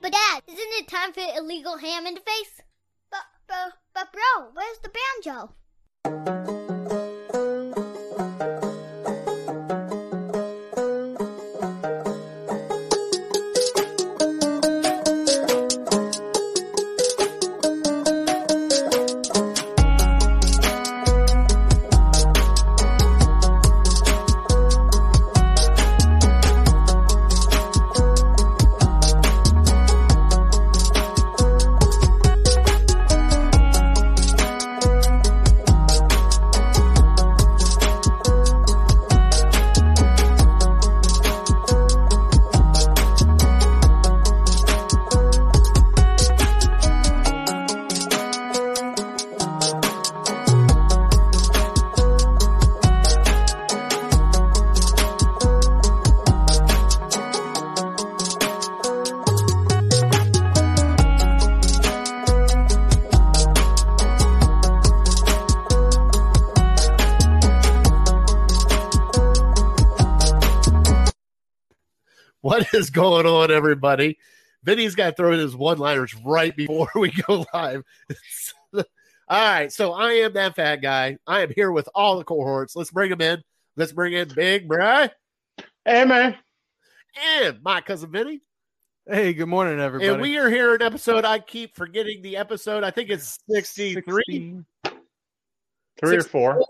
But Dad, isn't it time for illegal ham in the face? But, but, but bro, where's the banjo? Going on, everybody? Vinny's got to throw in his one liners right before we go live. all right, so I am that fat guy. I am here with all the cohorts. Let's bring them in. Let's bring in Big Bry Hey man, and my cousin Vinny. Hey, good morning, everybody. And we are here in episode. I keep forgetting the episode. I think it's 63. 16. three or four.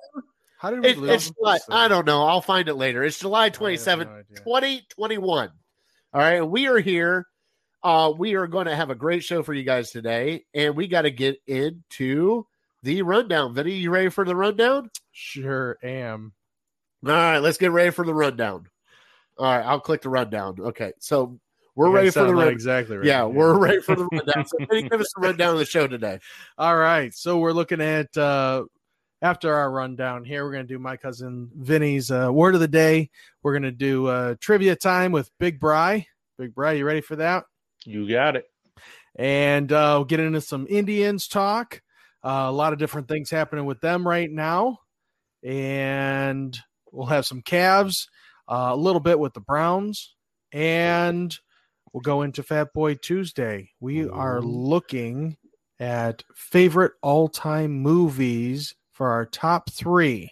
How did we It, lose? it's July. I don't know. I'll find it later. It's July I have 27th, no 2021. All right. We are here. Uh, we are going to have a great show for you guys today. And we got to get into the rundown. Vinny, you ready for the rundown? Sure am. All right. Let's get ready for the rundown. All right. I'll click the rundown. Okay. So we're You ready for the rundown. exactly right. Yeah, we're ready for the rundown. So, Vinny, give us the rundown of the show today. All right. So we're looking at uh after our rundown here, we're gonna do my cousin Vinny's uh word of the day. We're gonna do uh trivia time with Big Bry. Big Bry, you ready for that? You got it. And uh we'll get into some Indians talk. Uh, a lot of different things happening with them right now. And we'll have some Cavs, uh, a little bit with the Browns, and we'll go into Fat Boy Tuesday. We are looking at favorite all time movies for our top three.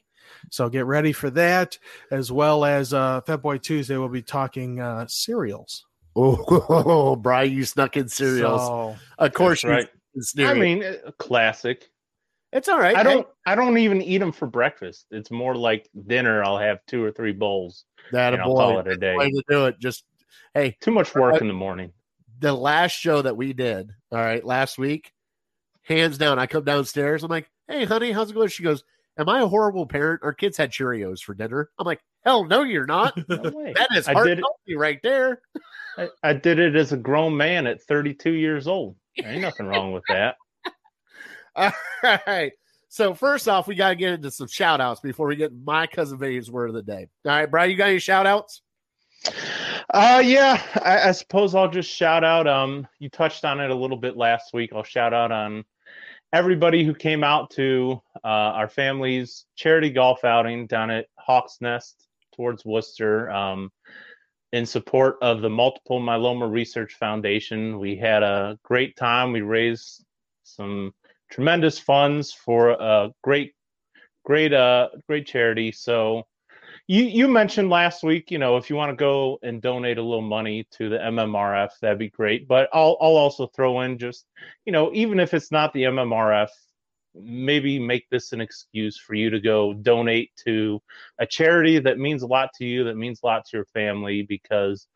So get ready for that, as well as uh, Fat Boy Tuesday. We'll be talking uh, cereals. Oh, Brian, you snuck in cereals. So, of course, right. you sneered. I mean, classic. it's all right. I don't. I don't even eat them for breakfast. It's more like dinner. I'll have two or three bowls. that a and I'll boy. call it a day. Way to do it. Just hey, Too much work in the morning. the last show that we did, all right, last week, hands down, I come downstairs. I'm like, hey, honey, how's it going? She goes, Am I a horrible parent? Our kids had Cheerios for dinner. I'm like, Hell no, you're not. No. That is I heart did healthy right there. I, I did it as a grown man at 32 years old. There ain't nothing wrong with that. All right. So first off, we got to get into some shout outs before we get my cousin Vinny's word of the day. All right, Brian, you got any shout outs? Uh yeah, I, I suppose I'll just shout out. Um, you touched on it a little bit last week. I'll shout out on everybody who came out to uh, our family's charity golf outing down at Hawks Nest towards Wooster. Um, in support of the Multiple Myeloma Research Foundation, we had a great time. We raised some tremendous funds for a great, great, uh, great charity. So you you mentioned last week, you know, if you want to go and donate a little money to the MMRF, that'd be great. But I'll I'll also throw in just, you know, even if it's not the MMRF, maybe make this an excuse for you to go donate to a charity that means a lot to you, that means a lot to your family, because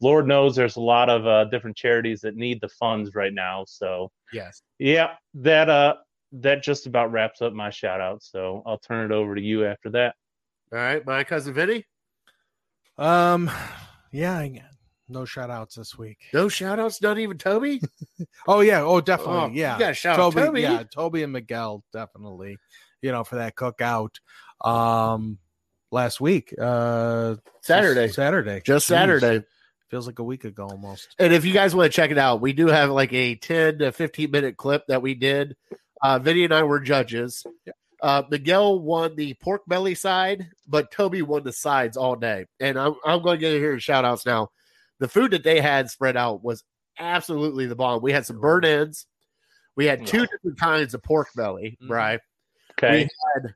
Lord knows there's a lot of uh, different charities that need the funds right now. So Yes. yeah, that uh that just about wraps up my shout out. So I'll turn it over to you after that. All right, my cousin Vinny. um, yeah, I, no shout outs this week. No shout outs, not even Toby. Oh yeah, oh definitely, Oh, yeah. You shout out Toby, Toby. yeah, Toby and Miguel definitely. You know, for that cookout. Um, last week, uh, Saturday. Saturday, Just Jeez. Saturday. Feels like a week ago almost. And if you guys want to check it out, we do have like a 10 to 15 minute clip that we did. Uh, Vinny and I were judges. Uh, Miguel won the pork belly side, but Toby won the sides all day. And I'm, I'm going to get here and shout outs now. The food that they had spread out was absolutely the bomb. We had some burn ends. We had two Yeah. different kinds of pork belly, Mhm. right? Okay. We had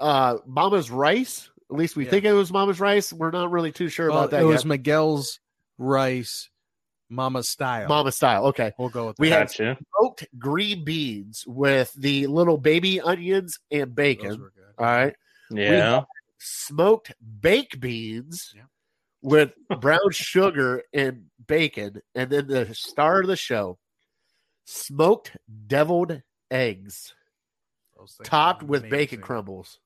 uh, Mama's rice. At least we Yeah. think it was Mama's rice. We're not really too sure Well, about that it yet. was Miguel's rice, Mama style. Mama style. Okay. We'll go with that. We had Gotcha. smoked green beans with the little baby onions and bacon. All right. Yeah. Smoked baked beans Yeah. with brown sugar and bacon. And then the star of the show, smoked deviled eggs topped with bacon crumbles.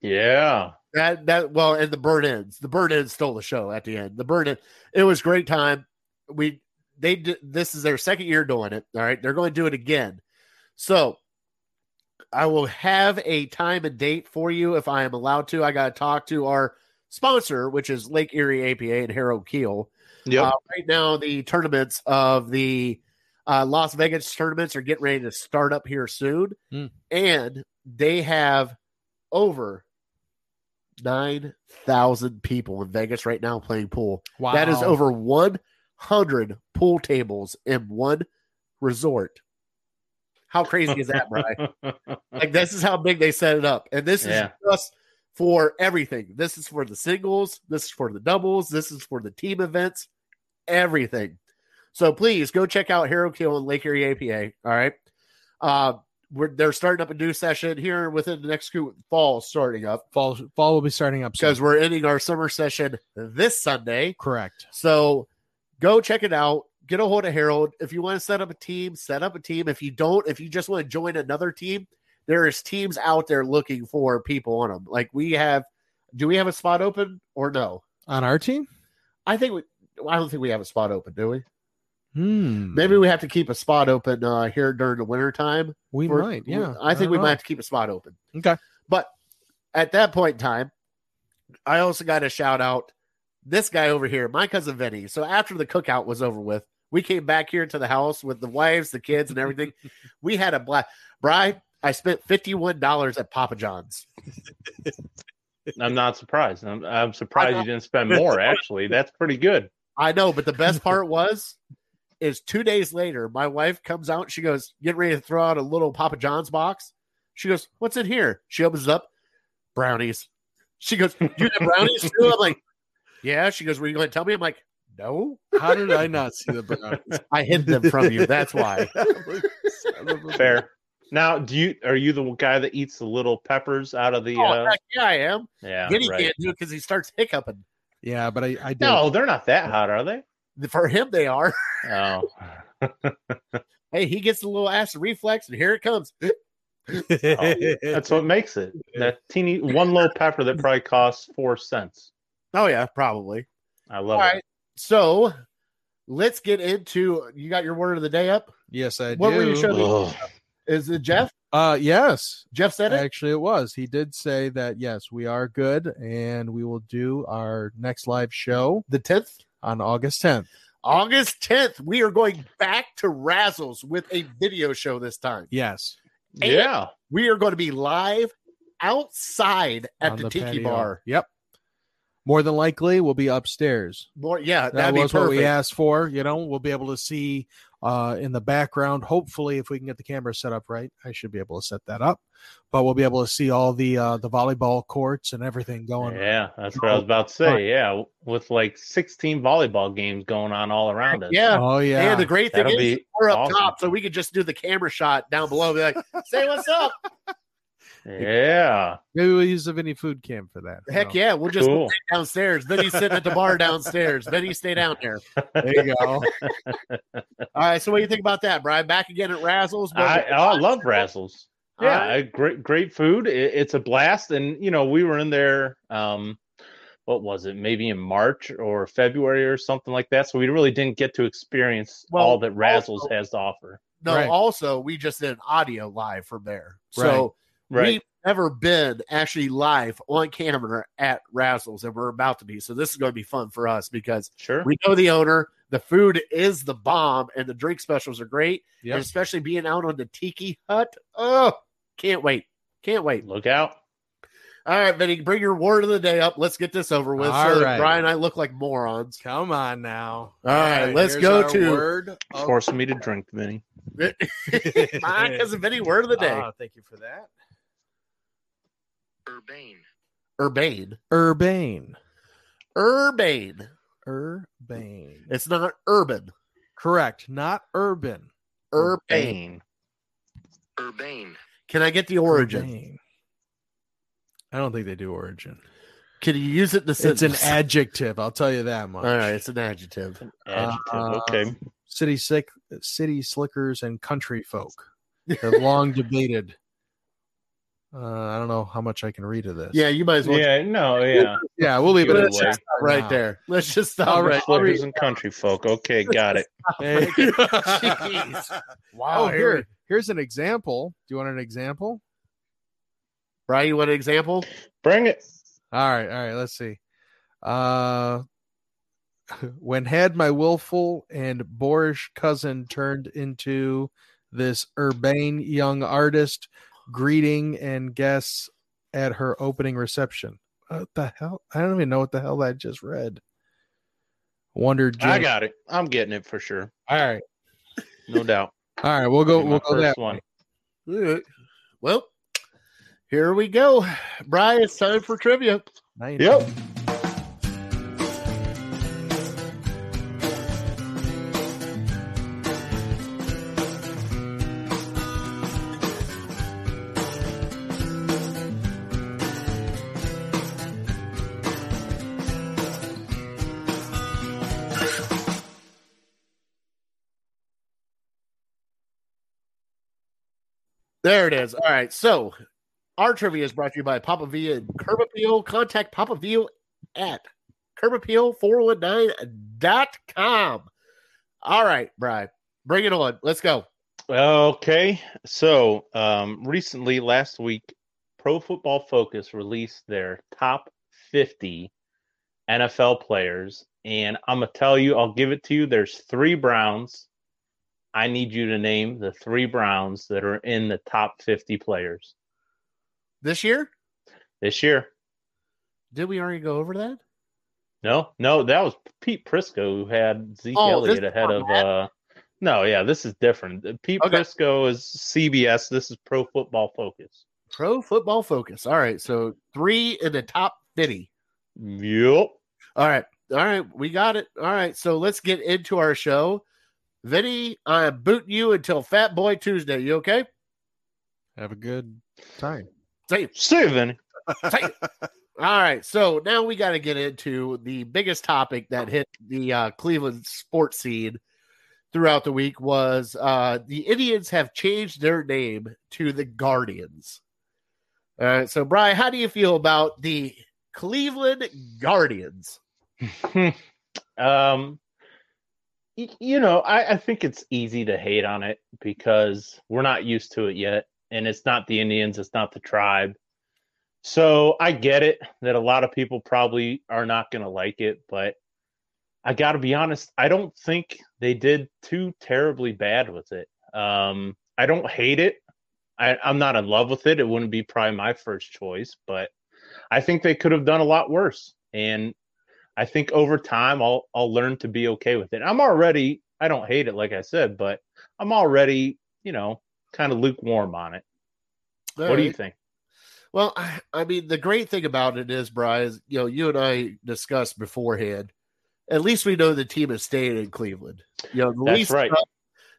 Yeah. That that well, and the burn ends. The burn ends stole the show at the end. The burn end. It was great time. We they did this is their second year doing it. All right, they're going to do it again. So I will have a time and date for you if I am allowed to. I got to talk to our sponsor, which is Lake Erie APA and Harold Keel. Yep. Uh, right now, the tournaments of the uh, Las Vegas tournaments are getting ready to start up here soon, Hmm. and they have over nine thousand people in Vegas right now playing pool. Wow. That is over one hundred pool tables in one resort. How crazy is that, Brian? like this is how big they set it up, and this is just for everything. This is for the singles. This is for the doubles. This is for the team events. Everything. So please go check out Harold Keel and Lake Erie APA. All right. Uh, we're they're starting up a new session here within the next few fall starting up fall. Fall will be starting up because we're ending our summer session this Sunday. Correct. So go check it out. Get a hold of Harold. If you want to set up a team, set up a team. If you don't, if you just want to join another team, there is teams out there looking for people on them. Like we have, do we have a spot open or no? On our team? I think we, I don't think we have a spot open, do we? Hmm. Maybe we have to keep a spot open uh, here during the winter time. we for- might. Yeah. I think don't we know. might have to keep a spot open. Okay. But at that point in time, I also got to shout out this guy over here, my cousin Vinny. So after the cookout was over with, we came back here to the house with the wives, the kids, and everything. we had a black bride. I spent $51 at Papa John's. I'm not surprised. I'm, I'm surprised you didn't spend more. Actually, that's pretty good. I know, but the best part was is two days later, my wife comes out. She goes, "Get ready to throw out a little Papa John's box." She goes, "What's in here?" She opens it up, brownies. She goes, "You have brownies too?" I'm like, "Yeah." She goes, "Were you going to tell me?" I'm like, "No, How did I not see the brownies? I hid them from you. That's why." Fair. Now, do you are you the guy that eats the little peppers out of the? Oh, uh, heck yeah, I am. yeah, Vinny right. can't do it because he starts hiccuping. Yeah, but I, I did. No, they're not that hot, are they? For him, they are. Oh, Hey, he gets a little acid reflex, and here it comes. that's what makes it. That teeny one little pepper that probably costs four cents. Oh yeah, probably. I love All it. right, so let's get into. You got your word of the day up. yes, I What do. were you showing? Ugh. Is it Jeff? Uh, yes, Jeff said it. actually, it was. He did say that yes, we are good, and we will do our next live show The tenth, on August 10th. August tenth. We are going back to Razzles with a video show this time. Yes, Yeah. We are going to be live outside at on the, Tiki patio. Bar. Yep. More than likely, we'll be upstairs. More, yeah, That that'd be was what we asked for. You know, we'll be able to see uh, in the background. Hopefully, if we can get the camera set up right, I should be able to set that up. But we'll be able to see all the uh, the volleyball courts and everything going. Yeah, that's what I was about to say. Yeah, with like 16 volleyball games going on all around us. Yeah. Oh yeah. And the great thing That'll is, we're up awesome. top, so we could just do the camera shot down below. Be like, "Say what's up." Yeah. Maybe we'll use the Vinny food cam for that. Heck knows? yeah, we'll just Cool. stay downstairs. Then he's sitting at the bar downstairs. Then he stay down there. There you go. All right. So what do you think about that, Brian? Back again at Razzles. I, oh, I love Razzles. Yeah, right. Great, great food. It, it's a blast, and you know, we were in there. Um, what was it? Maybe in March or February or something like that. So we really didn't get to experience Well, all that Razzles also- has to offer. No, Right. also we just did an audio live from there. So Right. we've never been actually live on camera at Razzles, and we're about to be. So this is going to be fun for us because Sure. we know the owner. The food is the bomb, and the drink specials are great. Yep. And especially being out on the Tiki Hut. Oh, can't wait! Can't wait. Look out. All right, Vinny, bring your word of the day up. Let's get this over with. All so that right. Brian and I look like morons. Come on now. All right, let's go to word. of- Forcing me to drink, Vinny. Mine has a Vinny word of the day. Ah, thank you for that. Urbane. Urbane. Urbane. Urbane. Urbane. It's not urban. Correct. Not urban. Urbane. Urbane. Can I get the origin? Urbane. I don't think they do origin. Can you use it in the It's an adjective. I'll tell you that much. All right, it's an adjective. Adjective. Uh, okay. City sick, city slickers, and country folk have long debated. Uh, I don't know how much I can read of this. Yeah, you might as well. Yeah, no, yeah. yeah, we'll leave it Good at Let's way. that. just stop right Wow. there. Let's just stop All right. right. And country folk. Okay, got it. Hey. Jeez. Wow. oh, here, here's an example. Do you want an example? Brian, you want an example? Bring it. All right, all right. Let's see. Uh, when had my willful and boorish cousin turned into this urbane young artist, greeting and guests at her opening reception. What the hell? I don't even know what the hell I just read. Wondered. I got it. I'm getting it for sure. All right, No doubt. all right. We'll go. We'll go that one. one. Well, here we go. Brian, it's time for trivia. Yep. There it is. All right. So our trivia is brought to you by Papa Villa and Curb Appeal. Contact Papa Villa at curbappeal419.com. All right, Brian. Bring it on. Let's go. Okay. So, um, recently, last week, Pro Football Focus released their top 50 NFL players. And I'm going to tell you, I'll give it to you. There's three Browns. I need you to name the three Browns that are in the top 50 players This year? this year. Did we already go over that? No, no, that was Pete Prisco who had Zeke Oh, Elliott ahead of. uh No, yeah, this is different. Uh, Pete Okay. Prisco is CBS. This is Pro Football Focus. Pro Football Focus. All right. So three in the top 50. Yep. All right. All right. We got it. All right. So let's get into our show. Vinny, I am booting you until Fat Boy Tuesday. You okay? Have a good time. Say it. See you, Vinny. Say it. All right. So now we got to get into the biggest topic that hit the uh, Cleveland sports scene throughout the week was uh, the Indians have changed their name to the Guardians. All right. So, Brian, how do you feel about the Cleveland Guardians? um, y- you know, I, I think it's easy to hate on it because we're not used to it yet, and it's not the Indians, it's not the tribe. So I get it that a lot of people probably are not going to like it, but I got to be honest, I don't think they did too terribly bad with it. Um, I don't hate it. I, I'm not in love with it. It wouldn't be probably my first choice, but I think they could have done a lot worse. And I think over time I'll I'll learn to be okay with it. I'm already I don't hate it like I said, but I'm already, you know, kind of lukewarm on it. All what do you think? Well, I, I mean, the great thing about it is, Brian, is, you know, you and I discussed beforehand. At least we know the team is staying in Cleveland. You know, the That's lease, right. Up,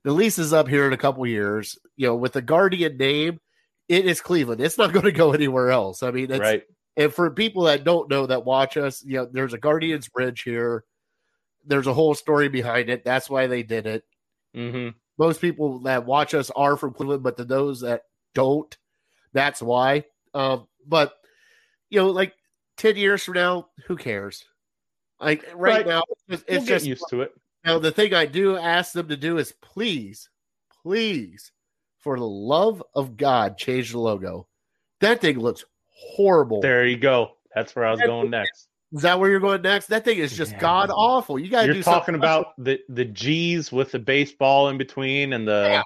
the lease is up here in a couple years. You know, with the Guardian name, it is Cleveland. It's not going to go anywhere else. I mean, right. And for people that don't know that watch us, you know, there's a Guardians Bridge here. There's a whole story behind it. That's why they did it. hmm Most people that watch us are from Cleveland, but to those that don't, that's why. Um, but you know, like ten years from now, who cares? Like right, Right. now, it's, We'll it's just used to it. now. The thing I do ask them to do is please, please, for the love of God, change the logo. That thing looks horrible. There you go. That's where I was going next. Is that where you're going next? That thing is just Yeah. god awful. You got to You're do talking something about the the G's with the baseball in between and the Yeah.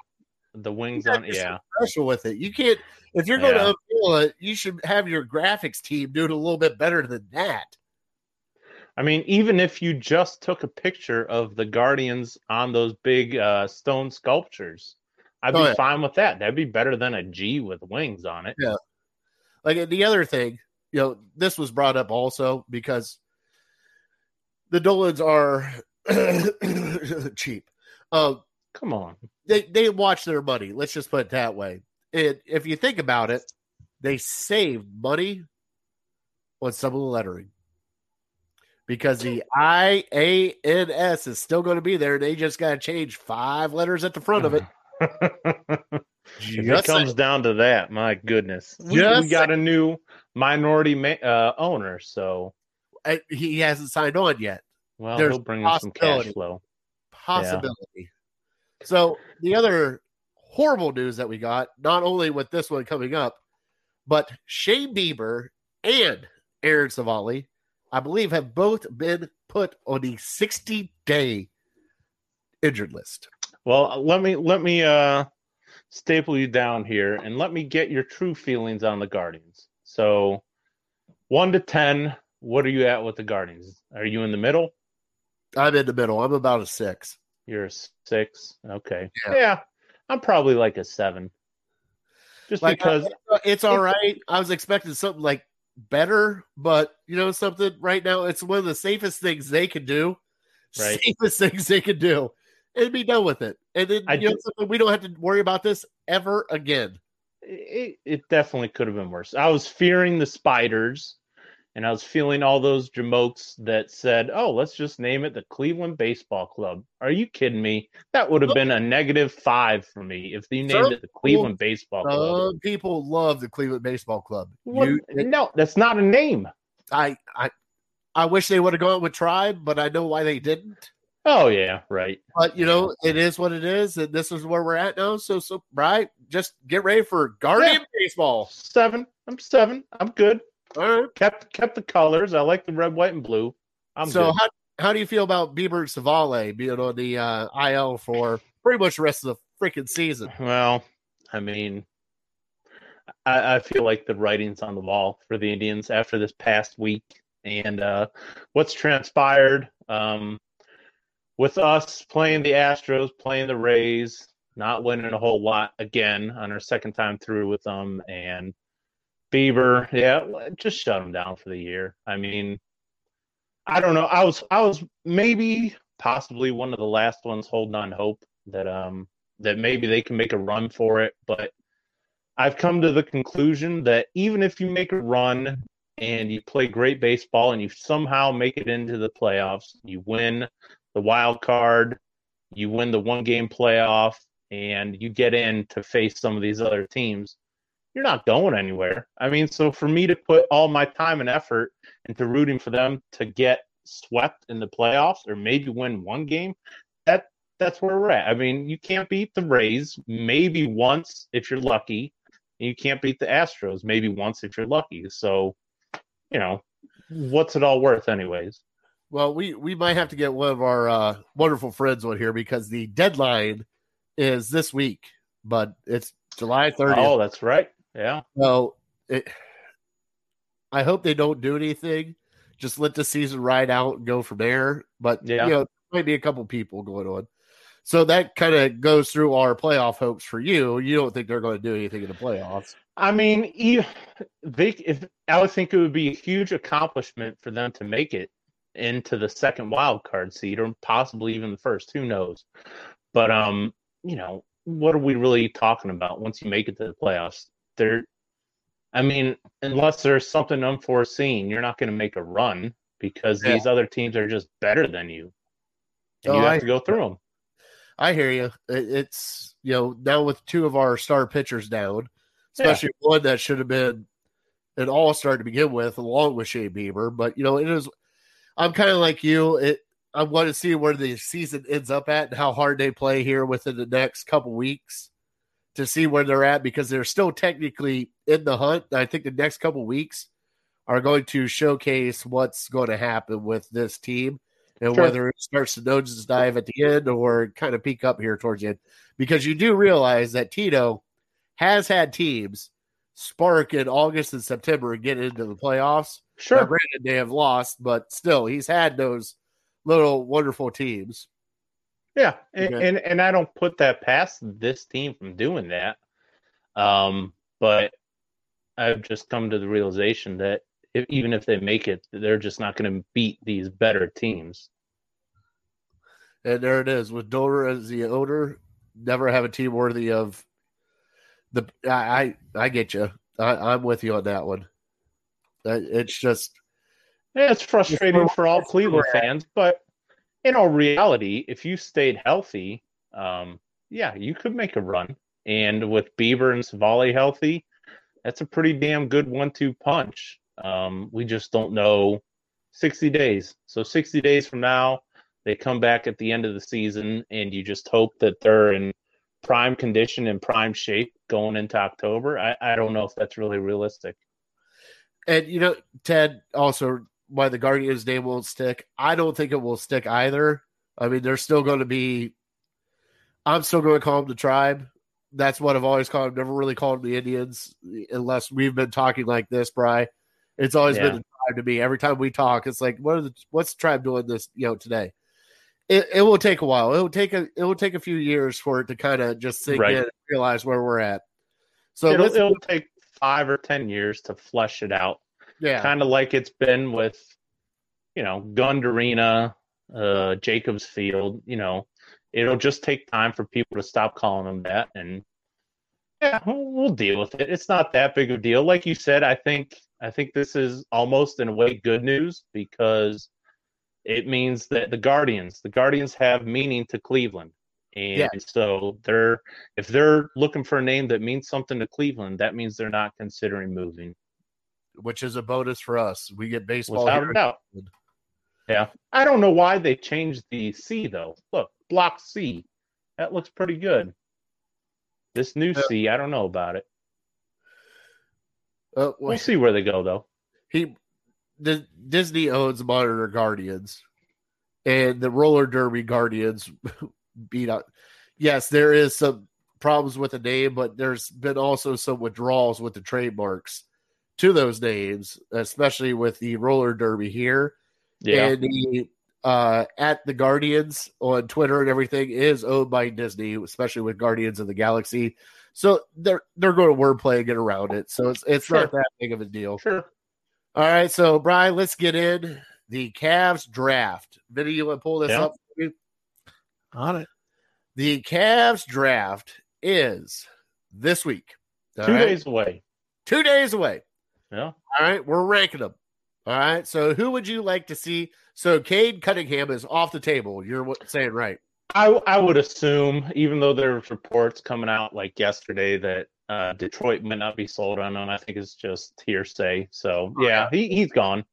the wings on. Yeah, special with it. You can't if you're going Yeah. to unveil it, you should have your graphics team do it a little bit better than that. I mean, even if you just took a picture of the Guardians on those big uh, stone sculptures, I'd be Oh, yeah. fine with that. That'd be better than a G with wings on it. Like the other thing, you know, this was brought up also because the Dolans are cheap. Um, Come on. they they watch their money. Let's just put it that way. And if you think about it, they saved money on some of the lettering because the I A N S is still going to be there. They just got to change five letters at the front of it. if it Just comes down to that, my goodness, we, we got a new minority ma- uh, owner, so saying. Uh, he hasn't signed on yet. well, There's he'll bring in some cash possibility. flow. Possibility. So the other horrible news that we got, not only with this one coming up, but Shane Bieber and Aaron Civale, I believe, have both been put on the 60 day injured list. Well, let me let me uh staple you down here and let me get your true feelings on the Guardians. So, 1 to 10, what are you at with the Guardians? Are you in the middle? I'm in the middle. I'm about a six. You're a 6. Okay. Yeah. Yeah. I'm probably like a 7. Just Like, because it's all right. I was expecting something like better, but you know something. Right now, it's one of the safest things they can do. Right. Safest things they can do, and be done with it. And then you know. We don't have to worry about this ever again. it, it definitely could have been worse. I was fearing the spiders, and I was feeling all those jamokes that said, "Oh, let's just name it the Cleveland Baseball Club." Are you kidding me? That would have been a negative five for me if you named Some it the Cleveland Baseball Club. Some people love the Cleveland Baseball Club. What- You, no, that's not a name. I, I, I wish they would have gone with Tribe, but I know why they didn't. Oh yeah, right. But you know, it is what it is, and this is where we're at now. So, so right, just get ready for Guardian baseball. Seven. I'm seven. I'm good. All right. Kept kept the colors. I like the red, white, and blue. I'm so, good. how how do you feel about Bieber and Civale being on the uh, IL for pretty much the rest of the freaking season? Well, I mean, I, I feel like the writing's on the wall for the Indians after this past week and uh, what's transpired um, with us playing the Astros, playing the Rays, not winning a whole lot again on our second time through with them, and Bieber, yeah, just shut him down for the year. I mean, I don't know. I was I was maybe possibly one of the last ones holding on hope that um that maybe they can make a run for it, but I've come to the conclusion that even if you make a run and you play great baseball and you somehow make it into the playoffs, you win the wild card, you win the one game playoff, and you get in to face some of these other teams, you're not going anywhere. I mean, so for me to put all my time and effort into rooting for them to get swept in the playoffs or maybe win one game, that that's where we're at. I mean, you can't beat the Rays maybe once if you're lucky. And you can't beat the Astros maybe once if you're lucky. So, you know, what's it all worth anyways? Well, we we might have to get one of our uh, wonderful friends on here because the deadline is this week, but it's July 30th. Oh, that's right. Yeah. So it, I hope they don't do anything. Just let the season ride out and go from there. But Yeah. you know, there might be a couple people going on. So that kind of goes through our playoff hopes for you. You don't think they're going to do anything in the playoffs? I mean, they if I would think it would be a huge accomplishment for them to make it into the second wild card seed or possibly even the first. Who knows? But um, you know, what are we really talking about once you make it to the playoffs? There, I mean, unless there's something unforeseen, you're not going to make a run because Yeah. these other teams are just better than you, and Oh, you have I- to go through them. I hear you. It's you know now with two of our star pitchers down, especially one that should have been an all star to begin with, along with Shea Bieber. But you know it is. I'm kind of like you. It. I want to see where the season ends up at and how hard they play here within the next couple weeks to see where they're at because they're still technically in the hunt. I think the next couple weeks are going to showcase what's going to happen with this team and Sure. whether it starts to nose dive at the end or kind of peak up here towards the end. Because you do realize that Tito has had teams spark in August and September and get into the playoffs. Now, Sure. granted, they have lost, but still, he's had those little wonderful teams. Yeah, and, Okay. and and I don't put that past this team from doing that. Um, but I've just come to the realization that if, even if they make it, they're just not going to beat these better teams. And there it is with Dover as the owner. Never have a team worthy of the. I I, I get you. I, I'm with you on that one. That- It's just Yeah, it's frustrating for all Cleveland fans, but in all reality, if you stayed healthy, um, yeah, you could make a run. And with Bieber and Civale healthy, that's a pretty damn good one-two punch. Um, we just don't know 60 days. So 60 days from now, they come back at the end of the season, and you just hope that they're in prime condition and prime shape going into October. I, I don't know if that's really realistic. And you know Ted also why the Guardians name won't stick. I don't think it will stick either. I mean, they're still going to be. I'm still going to call them the tribe. That's what I've always called them. Never really called them the Indians unless we've been talking like this, Bry. It's always Yeah. been the tribe to me. Every time we talk, it's like, what are the what's the tribe doing this, you know, today? It, it will take a while. It will take a it will take a few years for it to kind of just sink Right. in and realize where we're at. So it'll, it'll take five or 10 years to flesh it out. yeah, kind of like it's been with, you know, Gund Arena, uh, Jacobs Field. You know, it'll just take time for people to stop calling them that, and yeah, we'll, we'll deal with it. It's not that big of a deal. Like you said, I think I think this is almost in a way good news because it means that the Guardians, the Guardians have meaning to Cleveland. And Yeah. so they're if they're looking for a name that means something to Cleveland, that means they're not considering moving. which is a bonus for us. We get baseball Without here. a doubt. Yeah. I don't know why they changed the C though. Look, block C. That looks pretty good. This new Yeah. C, I don't know about it. Uh, We'll see where they go though. he the, Disney owns Monitor Guardians, and the roller derby Guardians beat out. Yes, there is some problems with the name, but there's been also some withdrawals with the trademarks to those names, especially with the roller derby here. Yeah. And the uh, at the Guardians on Twitter and everything is owned by Disney, especially with Guardians of the Galaxy. So they're they're going to wordplay and get around it. So it's it's Sure. not that big of a deal. Sure. All right, so Brian, let's get in the Cavs draft. Vinny, you want to pull this Yeah. up? For me? On it. The Cavs draft is this week. All Two right? days away. Two days away. Yeah. All right, we're ranking them. All right, so who would you like to see? So Cade Cunningham is off the table. You're saying right. I I would assume, even though there's reports coming out like yesterday that uh, Detroit might not be sold on him, I think it's just hearsay. So yeah, he he's gone.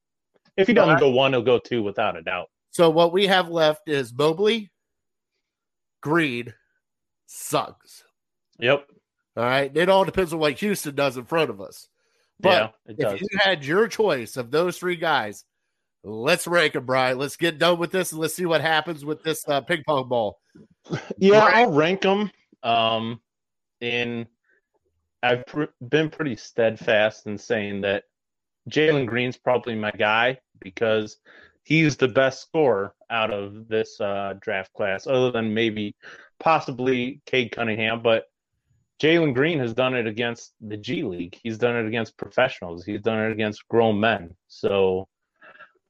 If he doesn't Alright. go one, he'll go two without a doubt. So what we have left is Mobley, Green, Suggs. Yep. All right, it all depends on what Houston does in front of us. But yeah, if you had your choice of those three guys, let's rank them, Brian. Let's get done with this and let's see what happens with this uh, ping pong ball. Yeah, Right. I'll rank them. Um, and I've pr- been pretty steadfast in saying that Jalen Green's probably my guy because he's the best scorer out of this uh, draft class, other than maybe possibly Cade Cunningham. But Jalen Green has done it against the G League. He's done it against professionals. He's done it against grown men. So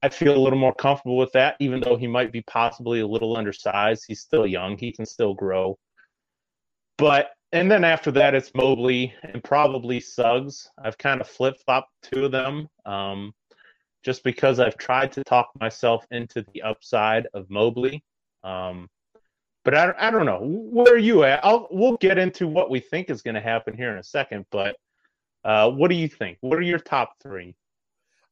I feel a little more comfortable with that, even though he might be possibly a little undersized. He's still young. He can still grow. But and then after that, it's Mobley and probably Suggs. I've kind of flip flopped two of them, um, just because I've tried to talk myself into the upside of Mobley. Um, but I, I don't know where are you at. I'll we'll get into what we think is going to happen here in a second. But uh, what do you think? What are your top three?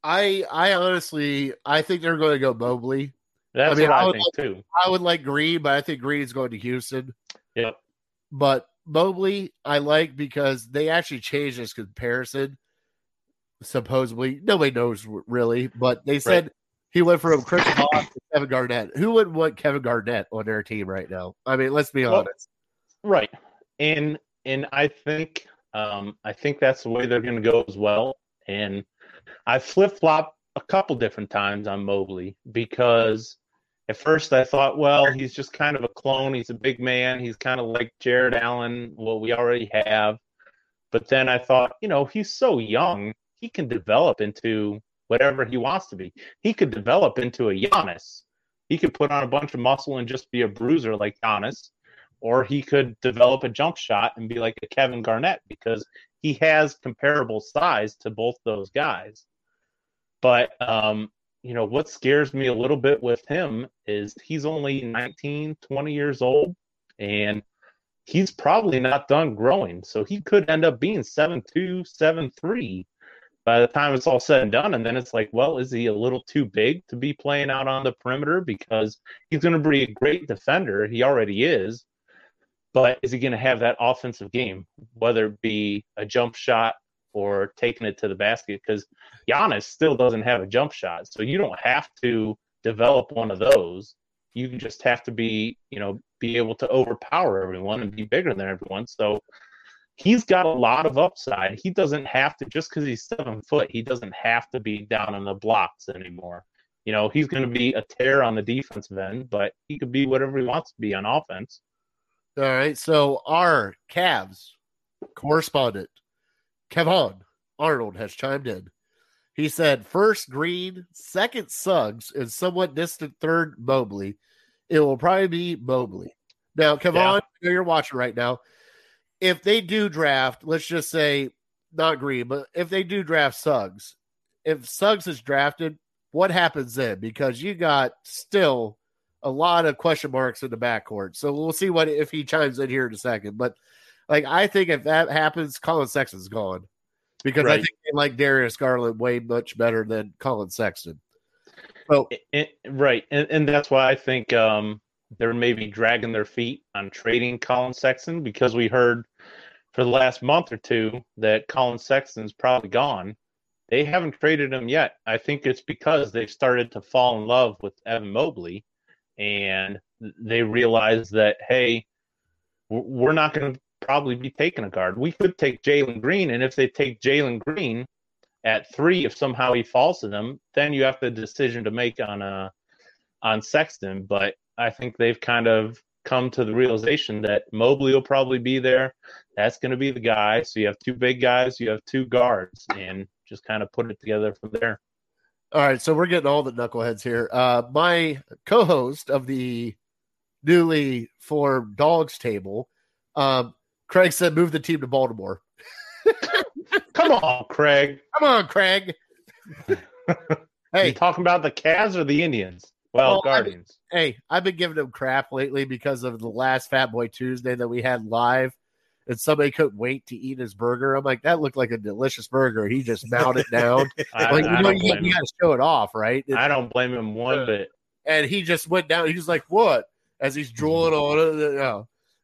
I I honestly I think they're going to go Mobley. That's I mean, what I I, think too. I would like Green, but I think Green's going to Houston. Yep. But Mobley, I like because they actually changed this comparison. Supposedly, nobody knows really, but they said He went from Chris Bosh to Kevin Garnett. Who wouldn't want Kevin Garnett on their team right now? I mean, let's be Well, honest. Right. And and I think um I think that's the way they're gonna go as well. And I flip flop a couple different times on Mobley because at first I thought, well, he's just kind of a clone. He's a big man. He's kind of like Jarrett Allen, what we already have. But then I thought, you know, he's so young, he can develop into whatever he wants to be. He could develop into a Giannis. He could put on a bunch of muscle and just be a bruiser like Giannis or he could develop a jump shot and be like a Kevin Garnett because he has comparable size to both those guys. But um, you know, what scares me a little bit with him is he's only 19, 20 years old and he's probably not done growing. So he could end up being 7'2, 7'3 by the time it's all said and done. And then it's like, well, is he a little too big to be playing out on the perimeter? Because he's going to be a great defender. He already is but is he going to have that offensive game, whether it be a jump shot or taking it to the basket? Because Giannis still doesn't have a jump shot, so you don't have to develop one of those. You just have to be, you know, be able to overpower everyone and be bigger than everyone. So he's got a lot of upside. He doesn't have to just because he's seven foot. He doesn't have to be down in the blocks anymore. You know, he's going to be a tear on the defensive end, but he could be whatever he wants to be on offense. All right. So our Cavs correspondent, Kevon Arnold, has chimed in. He said, first Green, second Suggs, and somewhat distant third Mobley. It will probably be Mobley. Now, Kevon, Yeah. I know you're watching right now. If they do draft, let's just say not Green, but if they do draft Suggs, if Suggs is drafted, what happens then? Because you got still a lot of question marks in the backcourt. So we'll see what if he chimes in here in a second. But like I think if that happens, Collin Sexton's gone. Because I think they like Darius Garland way much better than Collin Sexton. So It, right, and, and that's why I think um, they're maybe dragging their feet on trading Collin Sexton because we heard for the last month or two that Collin Sexton's probably gone. They haven't traded him yet. I think it's because they've started to fall in love with Evan Mobley, and they realize that hey, we're not going to probably be taking a guard. We could take Jalen Green, and if they take Jalen Green, at three, if somehow he falls to them, then you have the decision to make on uh on Sexton. But I think they've kind of come to the realization that Mobley will probably be there. That's going to be the guy. So you have two big guys, you have two guards, and just kind of put it together from there. all right, so we're getting all the knuckleheads here. Uh my co-host of the newly formed dogs table, um, Craig said move the team to Baltimore. Come on, Craig. Come on, Craig. Hey, you talking about the Cavs or the Indians? Well, Well, Guardians. hey, I've been giving him crap lately because of the last Fat Boy Tuesday that we had live, and somebody couldn't wait to eat his burger. I'm like, that looked like a delicious burger. He just mowed it down. I, like, I you know, you, you got to show it off, right? I don't blame him one bit. and he just went down. He was like, "What?" As he's drooling on it.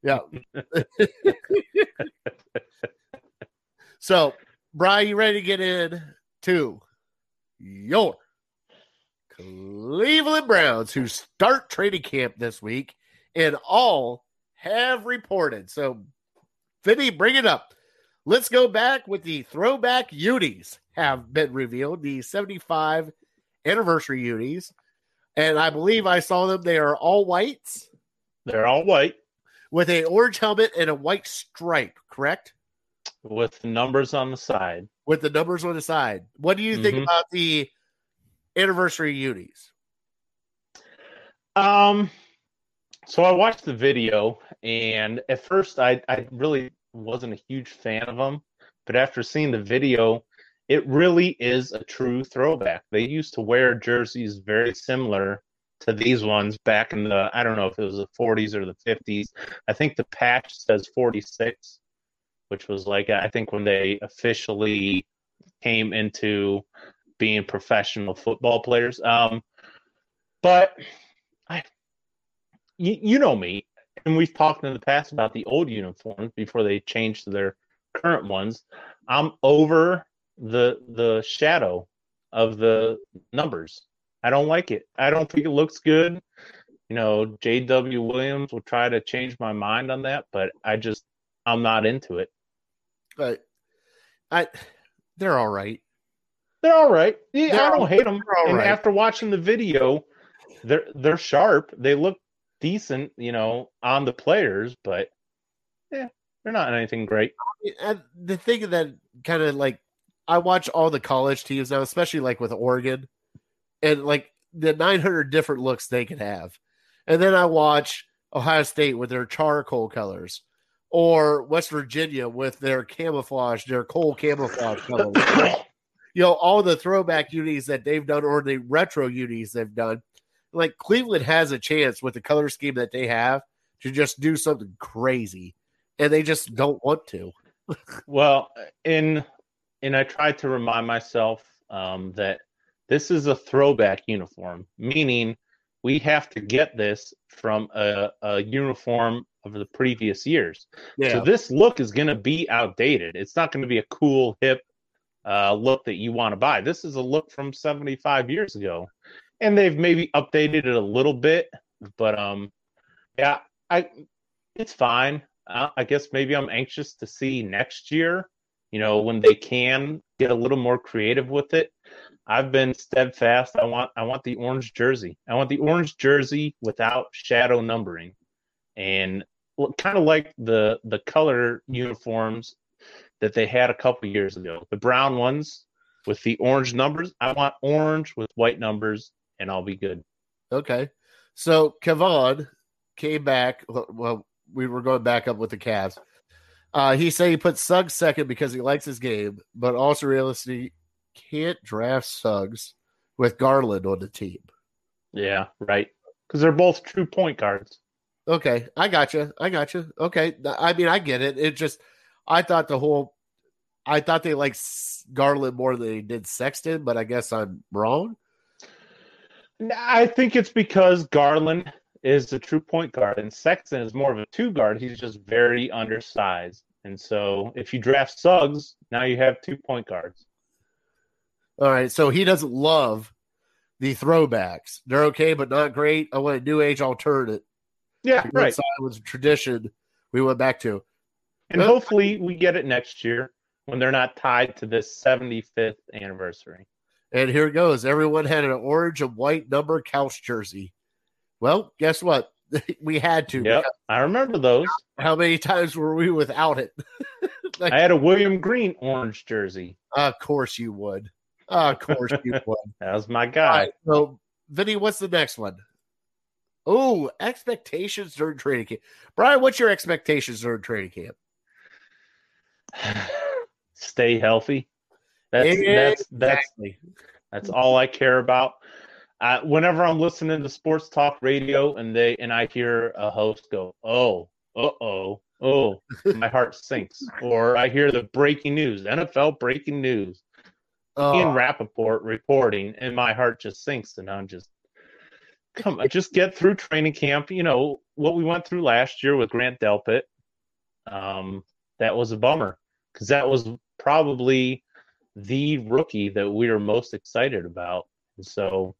Yeah, yeah. so, Brian, you ready to get in to your Cleveland Browns, who start training camp this week, and all have reported. So, Vinny, bring it up. Let's go back with the throwback unis have been revealed. The 75 anniversary unis. And I believe I saw them. They are all whites They're all white with a orange helmet and a white stripe, correct? with numbers on the side. With the numbers on the side. What do you think Mhm. about the anniversary unis? Um, so I watched the video, and at first I I really wasn't a huge fan of them, but after seeing the video, it really is a true throwback. They used to wear jerseys very similar to these ones back in the I don't know if it was the 40s or the 50s. I think the patch says 46, which was like I think when they officially came into being professional football players. Um, but I, you, you know me, and we've talked in the past about the old uniforms before they changed to their current ones. I'm over the the shadow of the numbers. I don't like it. I don't think it looks good. You know, J.W. Williams will try to change my mind on that, but I just I'm not into it. But I, they're all right. They're all right. Yeah, They're I don't all- hate them. all And right. after watching the video, they're they're sharp. They look decent, you know, on the players, but yeah, they're not anything great. And the thing that kind of like I watch all the college teams now, especially like with Oregon, and like the 900 different looks they can have. And then I watch Ohio State with their charcoal colors, or West Virginia with their camouflage, their coal camouflage colors. You know, all the throwback unis that they've done or the retro unis they've done. Like Cleveland has a chance with the color scheme that they have to just do something crazy, and they just don't want to. Well, and and I tried to remind myself um, that this is a throwback uniform, meaning we have to get this from a, a uniform of the previous years. So this look is going to be outdated. It's not going to be a cool, hip uh, look that you want to buy. This is a look from 75 years ago, and they've maybe updated it a little bit, but um, yeah, I it's fine. Uh, I guess maybe I'm anxious to see next year. You know, when they can get a little more creative with it. I've been steadfast. I want I want the orange jersey. I want the orange jersey without shadow numbering, and kind of like the the color uniforms that they had a couple years ago. The brown ones with the orange numbers. I want orange with white numbers, and I'll be good. Okay. So Kevon came back. Well, we were going back up with the Cavs. Uh, he said he put Suggs second because he likes his game, but also realistically can't draft Suggs with Garland on the team. Yeah, right. Because they're both true point guards. Okay, I got you. I got you. Okay, I mean, I get it. It just, I thought the whole, I thought they liked Garland more than they did Sexton, but I guess I'm wrong. I think it's because Garland is a true point guard and Sexton is more of a two guard. He's just very undersized. And so if you draft Suggs, now you have two point guards. All right, so he doesn't love the throwbacks. They're okay, but not great. I want a new age alternate. Yeah, right. Side was a tradition we went back to. And hopefully we get it next year when they're not tied to this 75th anniversary. And here it goes. Everyone had an orange and white number couch jersey. Well, guess what? we had to. Yep, I remember those. How many times were we without it? like, I had a William Green orange jersey. Of course you would. Of course you would. that was my guy. Right, so, Vinny, what's the next one? Oh, expectations during training camp. Brian, what's your expectations during training camp? Stay healthy. That's exactly. that's that's that's all I care about. Uh, whenever I'm listening to sports talk radio and they and I hear a host go, "Oh, uh oh, oh," my heart sinks. Or I hear the breaking news, NFL breaking news, Oh, Ian Rapoport reporting, and my heart just sinks, and I'm just come on, just get through training camp. You know what we went through last year with Grant Delpit. Um, that was a bummer because that was probably the rookie that we were most excited about. And so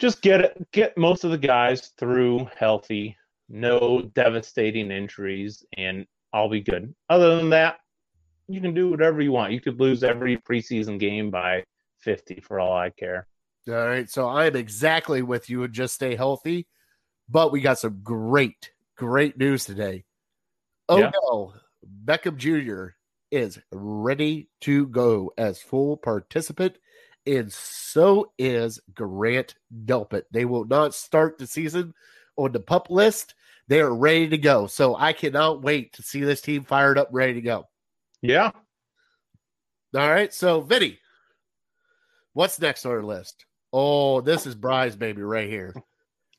just get it, get most of the guys through healthy, no devastating injuries, and I'll be good. Other than that, you can do whatever you want. You could lose every preseason game by 50 for all I care. All right. So I'm exactly with you and just stay healthy. But we got some great, great news today. Oh Yeah. no, Beckham Jr. is ready to go as full participant, and so is Grant Delpit. They will not start the season on the pup list. They are ready to go. So I cannot wait to see this team fired up, ready to go. Yeah. All right. So, Vinny, what's next on our list? Oh, this is Brian's baby right here.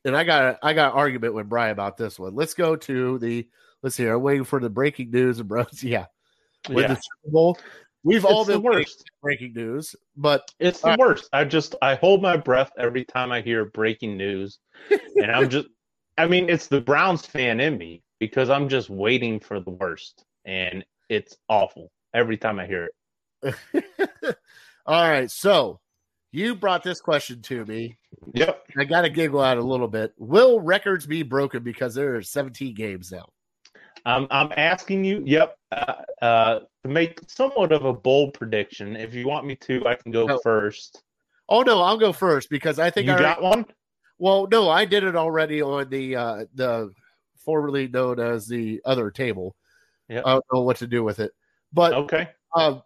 And I got I got an argument with Brian about this one. Let's go to the let's see. I'm waiting for the breaking news and bros. Yeah. With yeah. the Super Bowl. We've all It's the been worst. breaking news, but It's the All worst. I just I hold my breath every time I hear breaking news, and I'm just. I mean, it's the Browns fan in me because I'm just waiting for the worst, and it's awful every time I hear it. all right. So You brought this question to me. Yep. I got to giggle out a little bit. Will records be broken because there are 17 games now? I'm I'm asking you. Yep. Uh, uh, to make somewhat of a bold prediction, if you want me to, I can go No. first. Oh no, I'll go first because I think you I got one. Well, no, I did it already on the uh the formerly known as the other table. Yeah. I don't know what to do with it. But Okay. um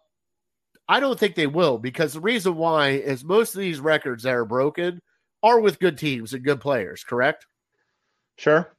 I don't think they will because the reason why is most of these records that are broken are with good teams and good players, correct? Sure.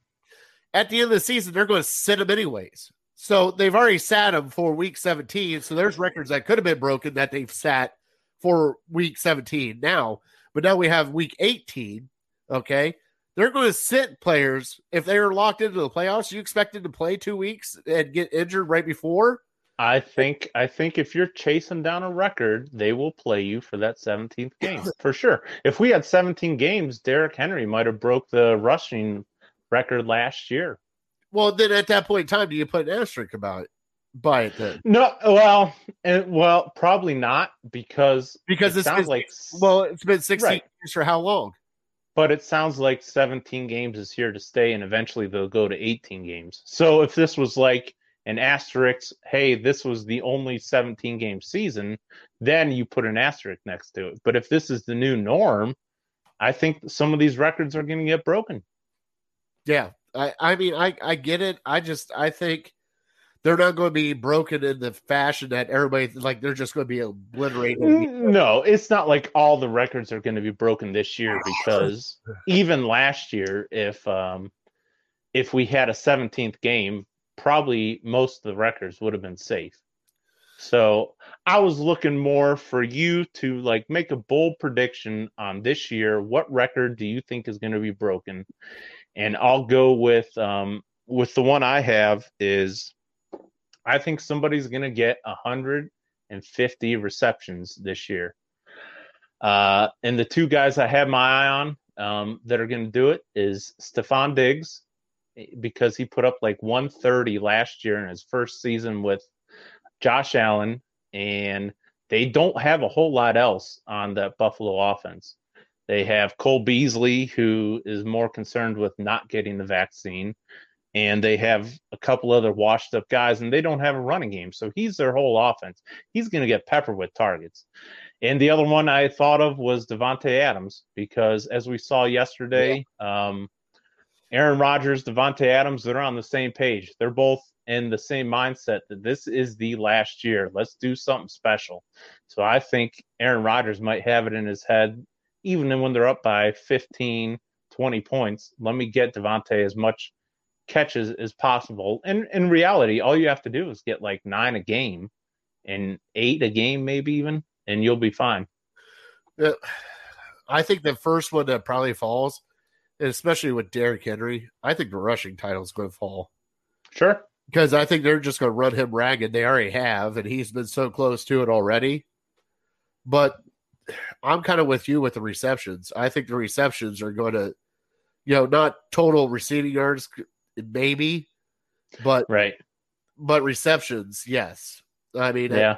At the end of the season, they're going to sit them anyways. So they've already sat them for week 17. So there's records that could have been broken that they've sat for week 17 now. But now we have week 18. Okay. They're going to sit players if they are locked into the playoffs. You expected to play two weeks and get injured right before? I think I think if you're chasing down a record, they will play you for that 17th game for sure. If we had 17 games, Derrick Henry might have broke the rushing record last year. Well, then at that point in time, do you put an asterisk about it? By it then? No, well, and, well, probably not because Because it sounds been, like well, it's been 16 Right. years for how long? but it sounds like 17 games is here to stay, and eventually they'll go to 18 games. So if this was like an asterisk, hey, this was the only 17 game season, then you put an asterisk next to it. But if this is the new norm, I think some of these records are going to get broken. Yeah, I, I mean, I, I get it. I just, I think they're not going to be broken in the fashion that everybody like. They're just going to be obliterated. No, it's not like all the records are going to be broken this year because even last year, if um, if we had a 17th game, probably most of the records would have been safe. So I was looking more for you to like make a bold prediction on this year. What record do you think is going to be broken? And I'll go with um, with the one I have is I think somebody's going to get hundred and fifty receptions this year. Uh, and the two guys I have my eye on um, that are going to do it is Stefon Diggs because he put up like 130 last year in his first season with Josh Allen, and they don't have a whole lot else on that Buffalo offense. They have Cole Beasley, who is more concerned with not getting the vaccine, and they have a couple other washed up guys, and they don't have a running game. So he's their whole offense. He's going to get peppered with targets. And the other one I thought of was Davante Adams because, as we saw yesterday, um, Aaron Rodgers, Davante Adams, they're on the same page. They're both in the same mindset that this is the last year. Let's do something special. So I think Aaron Rodgers might have it in his head, even when they're up by 15, 20 points. Let me get Davante as much catches as possible. And in reality, all you have to do is get like nine a game and eight a game, maybe even, and you'll be fine. Uh, I think the first one that probably falls, especially with Derrick Henry, I think the rushing title is going to fall Sure. because I think they're just going to run him ragged. They already have, and he's been so close to it already. But I'm kind of with you with the receptions. I think the receptions are going to, you know, not total receiving yards, maybe, but Right. but receptions, yes. I mean, Yeah.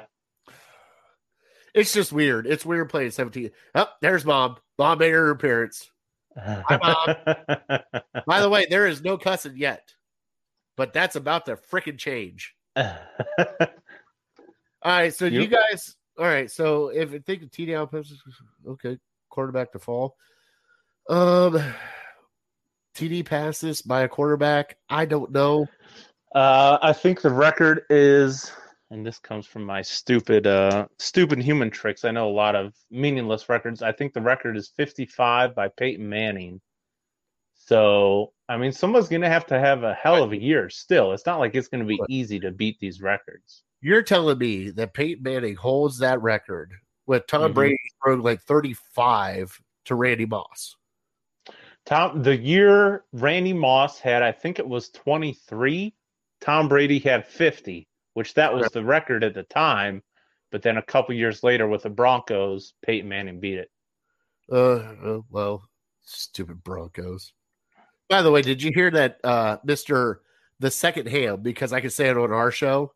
it's just weird. It's weird playing 17. Oh, there's mom. Mom made her appearance. Hi, mom. By the way, there is no cussing yet, but that's about to freaking change. All right, so you Yep. guys. All right, so if you think of TD outposts, okay, quarterback to fall. Um, TD passes by a quarterback. I don't know. Uh, I think the record is, and this comes from my stupid, uh, stupid human tricks. I know a lot of meaningless records. I think the record is 55 by Peyton Manning. So, I mean, someone's going to have to have a hell of a year still. It's not like it's going to be easy to beat these records. You're telling me that Peyton Manning holds that record with Tom Mhm. Brady throwing like 35 to Randy Moss. Tom, the year Randy Moss had, I think it was 23. Tom Brady had 50, which that was the record at the time. But then a couple years later with the Broncos, Peyton Manning beat it. Uh, uh, well, stupid Broncos. By the way, did you hear that uh Mr. the second ham? Because I can say it on our show.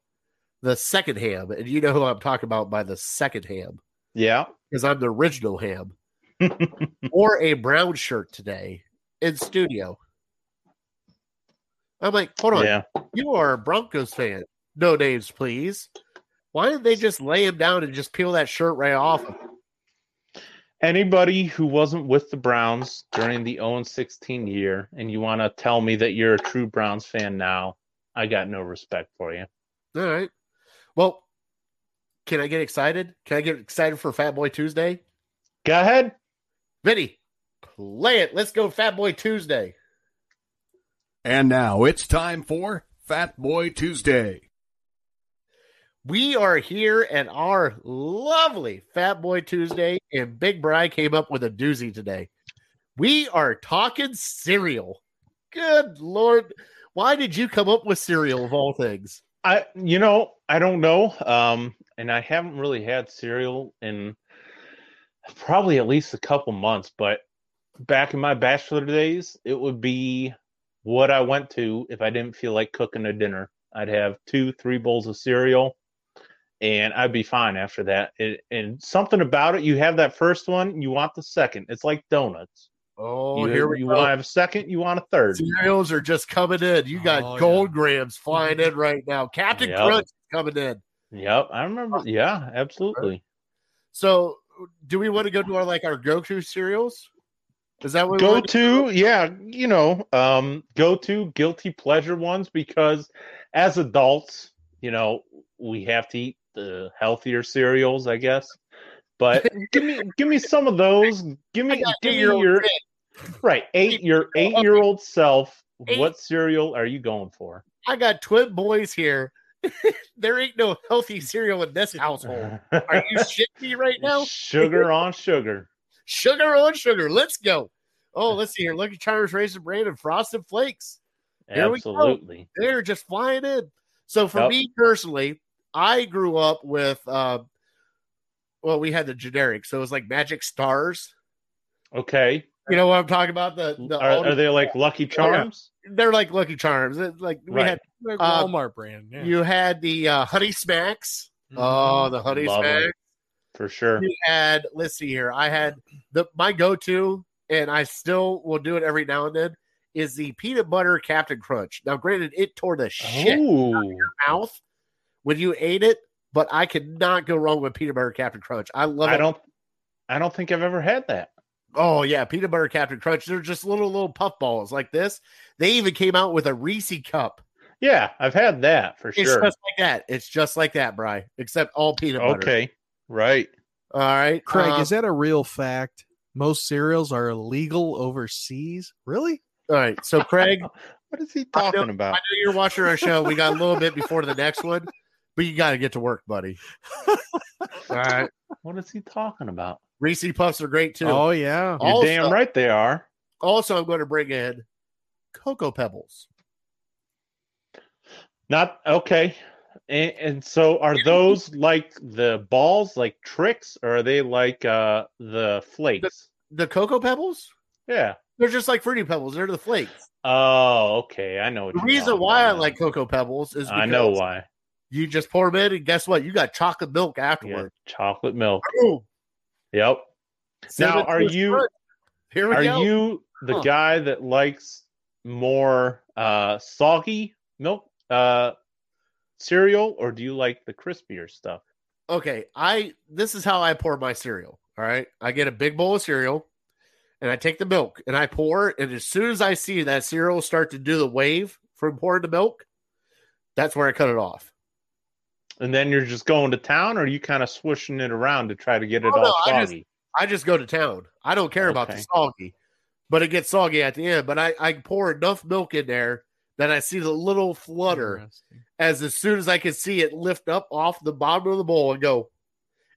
The second ham, and you know who I'm talking about by the second ham. Yeah. because I'm the original ham, wore a brown shirt today in studio. I'm like, hold on, yeah. you are a Broncos fan. No names, please. Why didn't they just lay him down and just peel that shirt right off? him? Anybody who wasn't with the Browns during the 0 16 year, and you want to tell me that you're a true Browns fan now, I got no respect for you. All right. Well, can I get excited? Can I get excited for Fat Boy Tuesday? Go ahead. Vinny, play it. Let's go, Fat Boy Tuesday. And now it's time for Fat Boy Tuesday. We are here at our lovely Fat Boy Tuesday, and Big Bry came up with a doozy today. We are talking cereal. Good Lord. Why did you come up with cereal of all things? I, you know, I don't know. Um, and I haven't really had cereal in probably at least a couple months. But back in my bachelor days, it would be what I went to if I didn't feel like cooking a dinner. I'd have two, three bowls of cereal, and I'd be fine after that. It, and something about it, you have that first one, you want the second. It's like donuts. Oh, you here we you go. want to have a second, you want a third. Cereals are just coming in. You got Oh, gold grams flying in right now. Captain Yep. Crunch is coming in. Yep, I remember. Yeah, absolutely. So, do we want to go to our like our go-to cereals? Is that what we go want to yeah you know um go to guilty pleasure ones because as adults you know we have to eat the healthier cereals i guess but give me give me some of those give me give me your kid. right eight your eight year old self Eight- what cereal are you going for I got twin boys here. there ain't no healthy cereal in this household. Are you shitting me right now? sugar on sugar Sugar on sugar. Let's go. Oh, let's see here. Lucky Charms, Raisin Bran, and Frosted Flakes. Here we go. absolutely They're just flying in. So for Yep. me personally, I grew up with uh well, we had the generic, so it was like Magic Stars. okay You know what I'm talking about? The, the are, are they like lucky charms they're like Lucky Charms. It- Like we Right. had Like Uh, Walmart brand. Yeah. you had the uh, Honey Smacks. Mhm. Oh, the Honey Love 'em. Smacks. for sure You had let's see here. I had the my go-to, and I still will do it every now and then, is the peanut butter Captain Crunch. Now, granted, it tore the shit out of your mouth when you ate it, but I could not go wrong with peanut butter Captain Crunch. I love i it. don't i don't think i've ever had that Oh yeah, peanut butter Captain Crunch. They're just little little puff balls like this. They even came out with a Reese cup. Yeah, I've had that for It's sure. It's just like that. It's just like that, Bry, except all peanut butter. Okay, right. All right, Craig, Um, is that a real fact? Most cereals are illegal overseas. Really? all right. So Craig, What is he I know- talking I know you're watching our show. We got a little bit before the next one, but you got to get to work, buddy. All right. What is he talking about? Reese Puffs are great too. Oh yeah. You're Also- damn right they are. Also, I'm going to bring in Cocoa Pebbles. Not okay. And, and so are those like the balls, like tricks, or are they like uh the flakes? The Cocoa Pebbles? Yeah. They're just like Fruity Pebbles. They're the flakes. Oh, okay. I know what The reason talking why I like. Cocoa Pebbles is I know why. You just pour them in, and guess what? You got chocolate milk Yeah, afterward. chocolate milk. Boom. Yep. Now, are you-. Here Are go. you the Huh. guy that likes more uh soggy milk uh cereal or do you like the crispier stuff? okay, I this is how I pour my cereal. All right. I get a big bowl of cereal and I take the milk and I pour, and as soon as I see that cereal start to do the wave from pouring the milk, that's where I cut it off. And then you're just going to town or are you kind of swishing it around to try to get it Oh, all no, I just- soggy? I just go to town. I don't care about the soggy, but it gets soggy at the end. But I, I pour enough milk in there that I see the little flutter as as soon as I can see it lift up off the bottom of the bowl and go.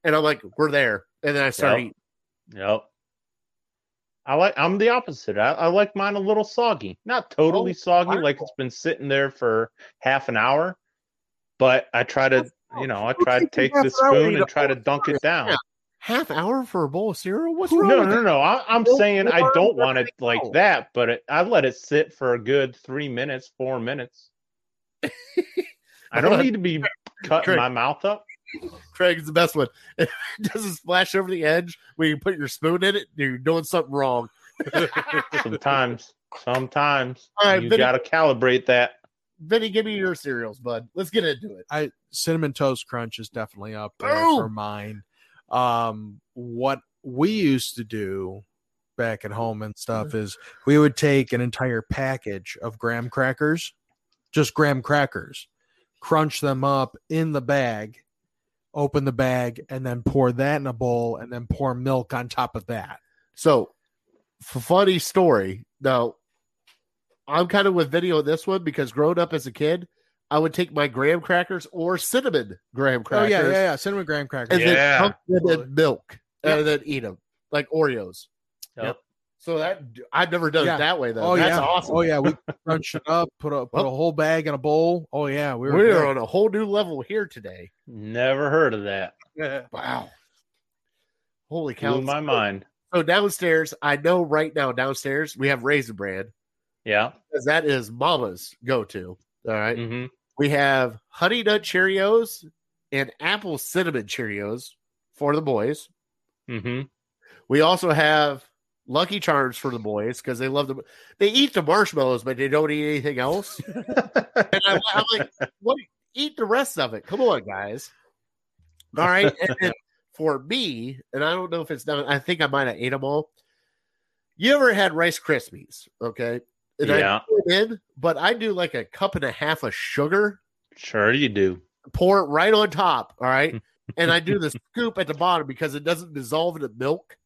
And I'm like, we're there. And then I start Yep. eating. Yep. I like I'm the opposite. I, I like mine a little soggy. Not totally Oh, soggy, like it's been sitting there for half an hour. But I try to you know, I try to take the spoon and try to dunk it down. Half hour for a bowl of cereal? What's wrong No, with no, that? no. I, I'm Well, saying I don't want it like else. that, but it, I let it sit for a good three minutes, four minutes. I don't need to be cutting Craig. my mouth up. Craig's the best one. It doesn't splash over the edge when you put your spoon in it. You're doing something wrong. Sometimes, sometimes All right, you Vinny- got to calibrate that. Vinny, give me your cereals, bud. Let's get into it. I cinnamon toast crunch is definitely up there Boom! for mine. Um, what we used to do back at home and stuff is we would take an entire package of graham crackers, just graham crackers, crunch them up in the bag, open the bag, and then pour that in a bowl, and then pour milk on top of that. So, funny story. Now, I'm kind of with video on this one because growing up as a kid, I would take my graham crackers or cinnamon graham oh, crackers. Oh crackers yeah, yeah, yeah, cinnamon graham crackers. and Yeah. then dunk them in milk Yep. and then eat them like Oreos. Yep. So that I've never done Yeah. it that way though. Oh That's yeah, awesome. oh yeah. We crunch it up, put a put a whole bag in a bowl. Oh yeah, we were. We're good. on a whole new level here today. Never heard of that. Wow. Holy cow. Blew my mind. So downstairs, I know right now downstairs we have Raisin Bran Yeah. because that is Mama's go to. All right. hmm We have Honey Nut Cheerios and Apple Cinnamon Cheerios for the boys. hmm We also have Lucky Charms for the boys because they love them. They eat the marshmallows, but they don't eat anything else. and I, I'm like, what? Eat the rest of it. Come on, guys. All right. And then for me, and I don't know if it's done. I think I might have ate them all. You ever had Rice Krispies? Okay. And Yeah. I put it in, but I do like a cup and a half of sugar, Sure, you do. pour it right on top. All right. and I do the scoop at the bottom because it doesn't dissolve in the milk.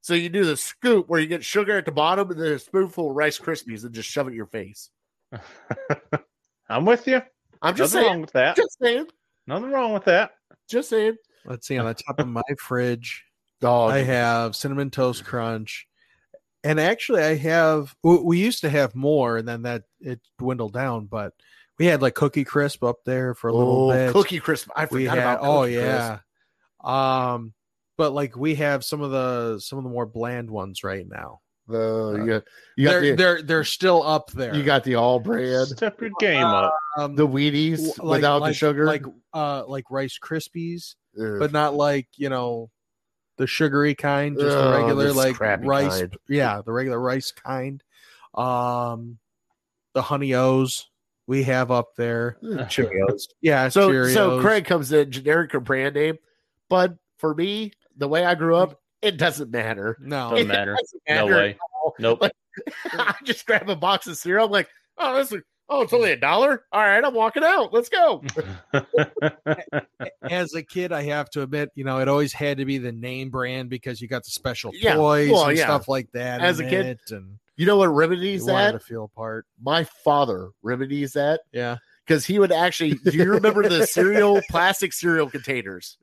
So you do the scoop where you get sugar at the bottom and then a spoonful of Rice Krispies and just shove it in your face. I'm with you. I'm just Nothing saying. wrong with that. Just saying. Nothing wrong with that. Just saying. Let's see on the top of my fridge. Oh, I have cinnamon toast crunch, and actually, I have. We used to have more, and then that it dwindled down. But we had like Cookie Crisp up there for a little oh, bit. Cookie Crisp. I forgot had. about Oh yeah. Crisp. Um, but like we have some of the some of the more bland ones right now. The you got, you got They're the they're they're still up there. you got the All-Bran, Step your game up. um, the Wheaties like- without the sugar. like uh like Rice Krispies, Ugh. but not like you know the sugary kind, just Oh, the regular like rice. kind. Yeah, the regular rice kind. Um, the Honey O's we have up there. Cheerios. Yeah, So Cheerios. so Craig comes in generic or brand name, but for me, the way I grew up, it doesn't matter. No, Doesn't matter. doesn't No way. Nope. Like, I just grab a box of cereal. I'm like, oh, this is oh, it's only a dollar. All right, I'm walking out. Let's go. as a kid, I have to admit, you know, it always had to be the name brand because you got the special Yeah, toys well, and yeah. stuff like that. As a kid, and You know what you remedies wanted that? to feel apart. My father remedies that Yeah, because he would actually. Do you remember the cereal plastic cereal containers?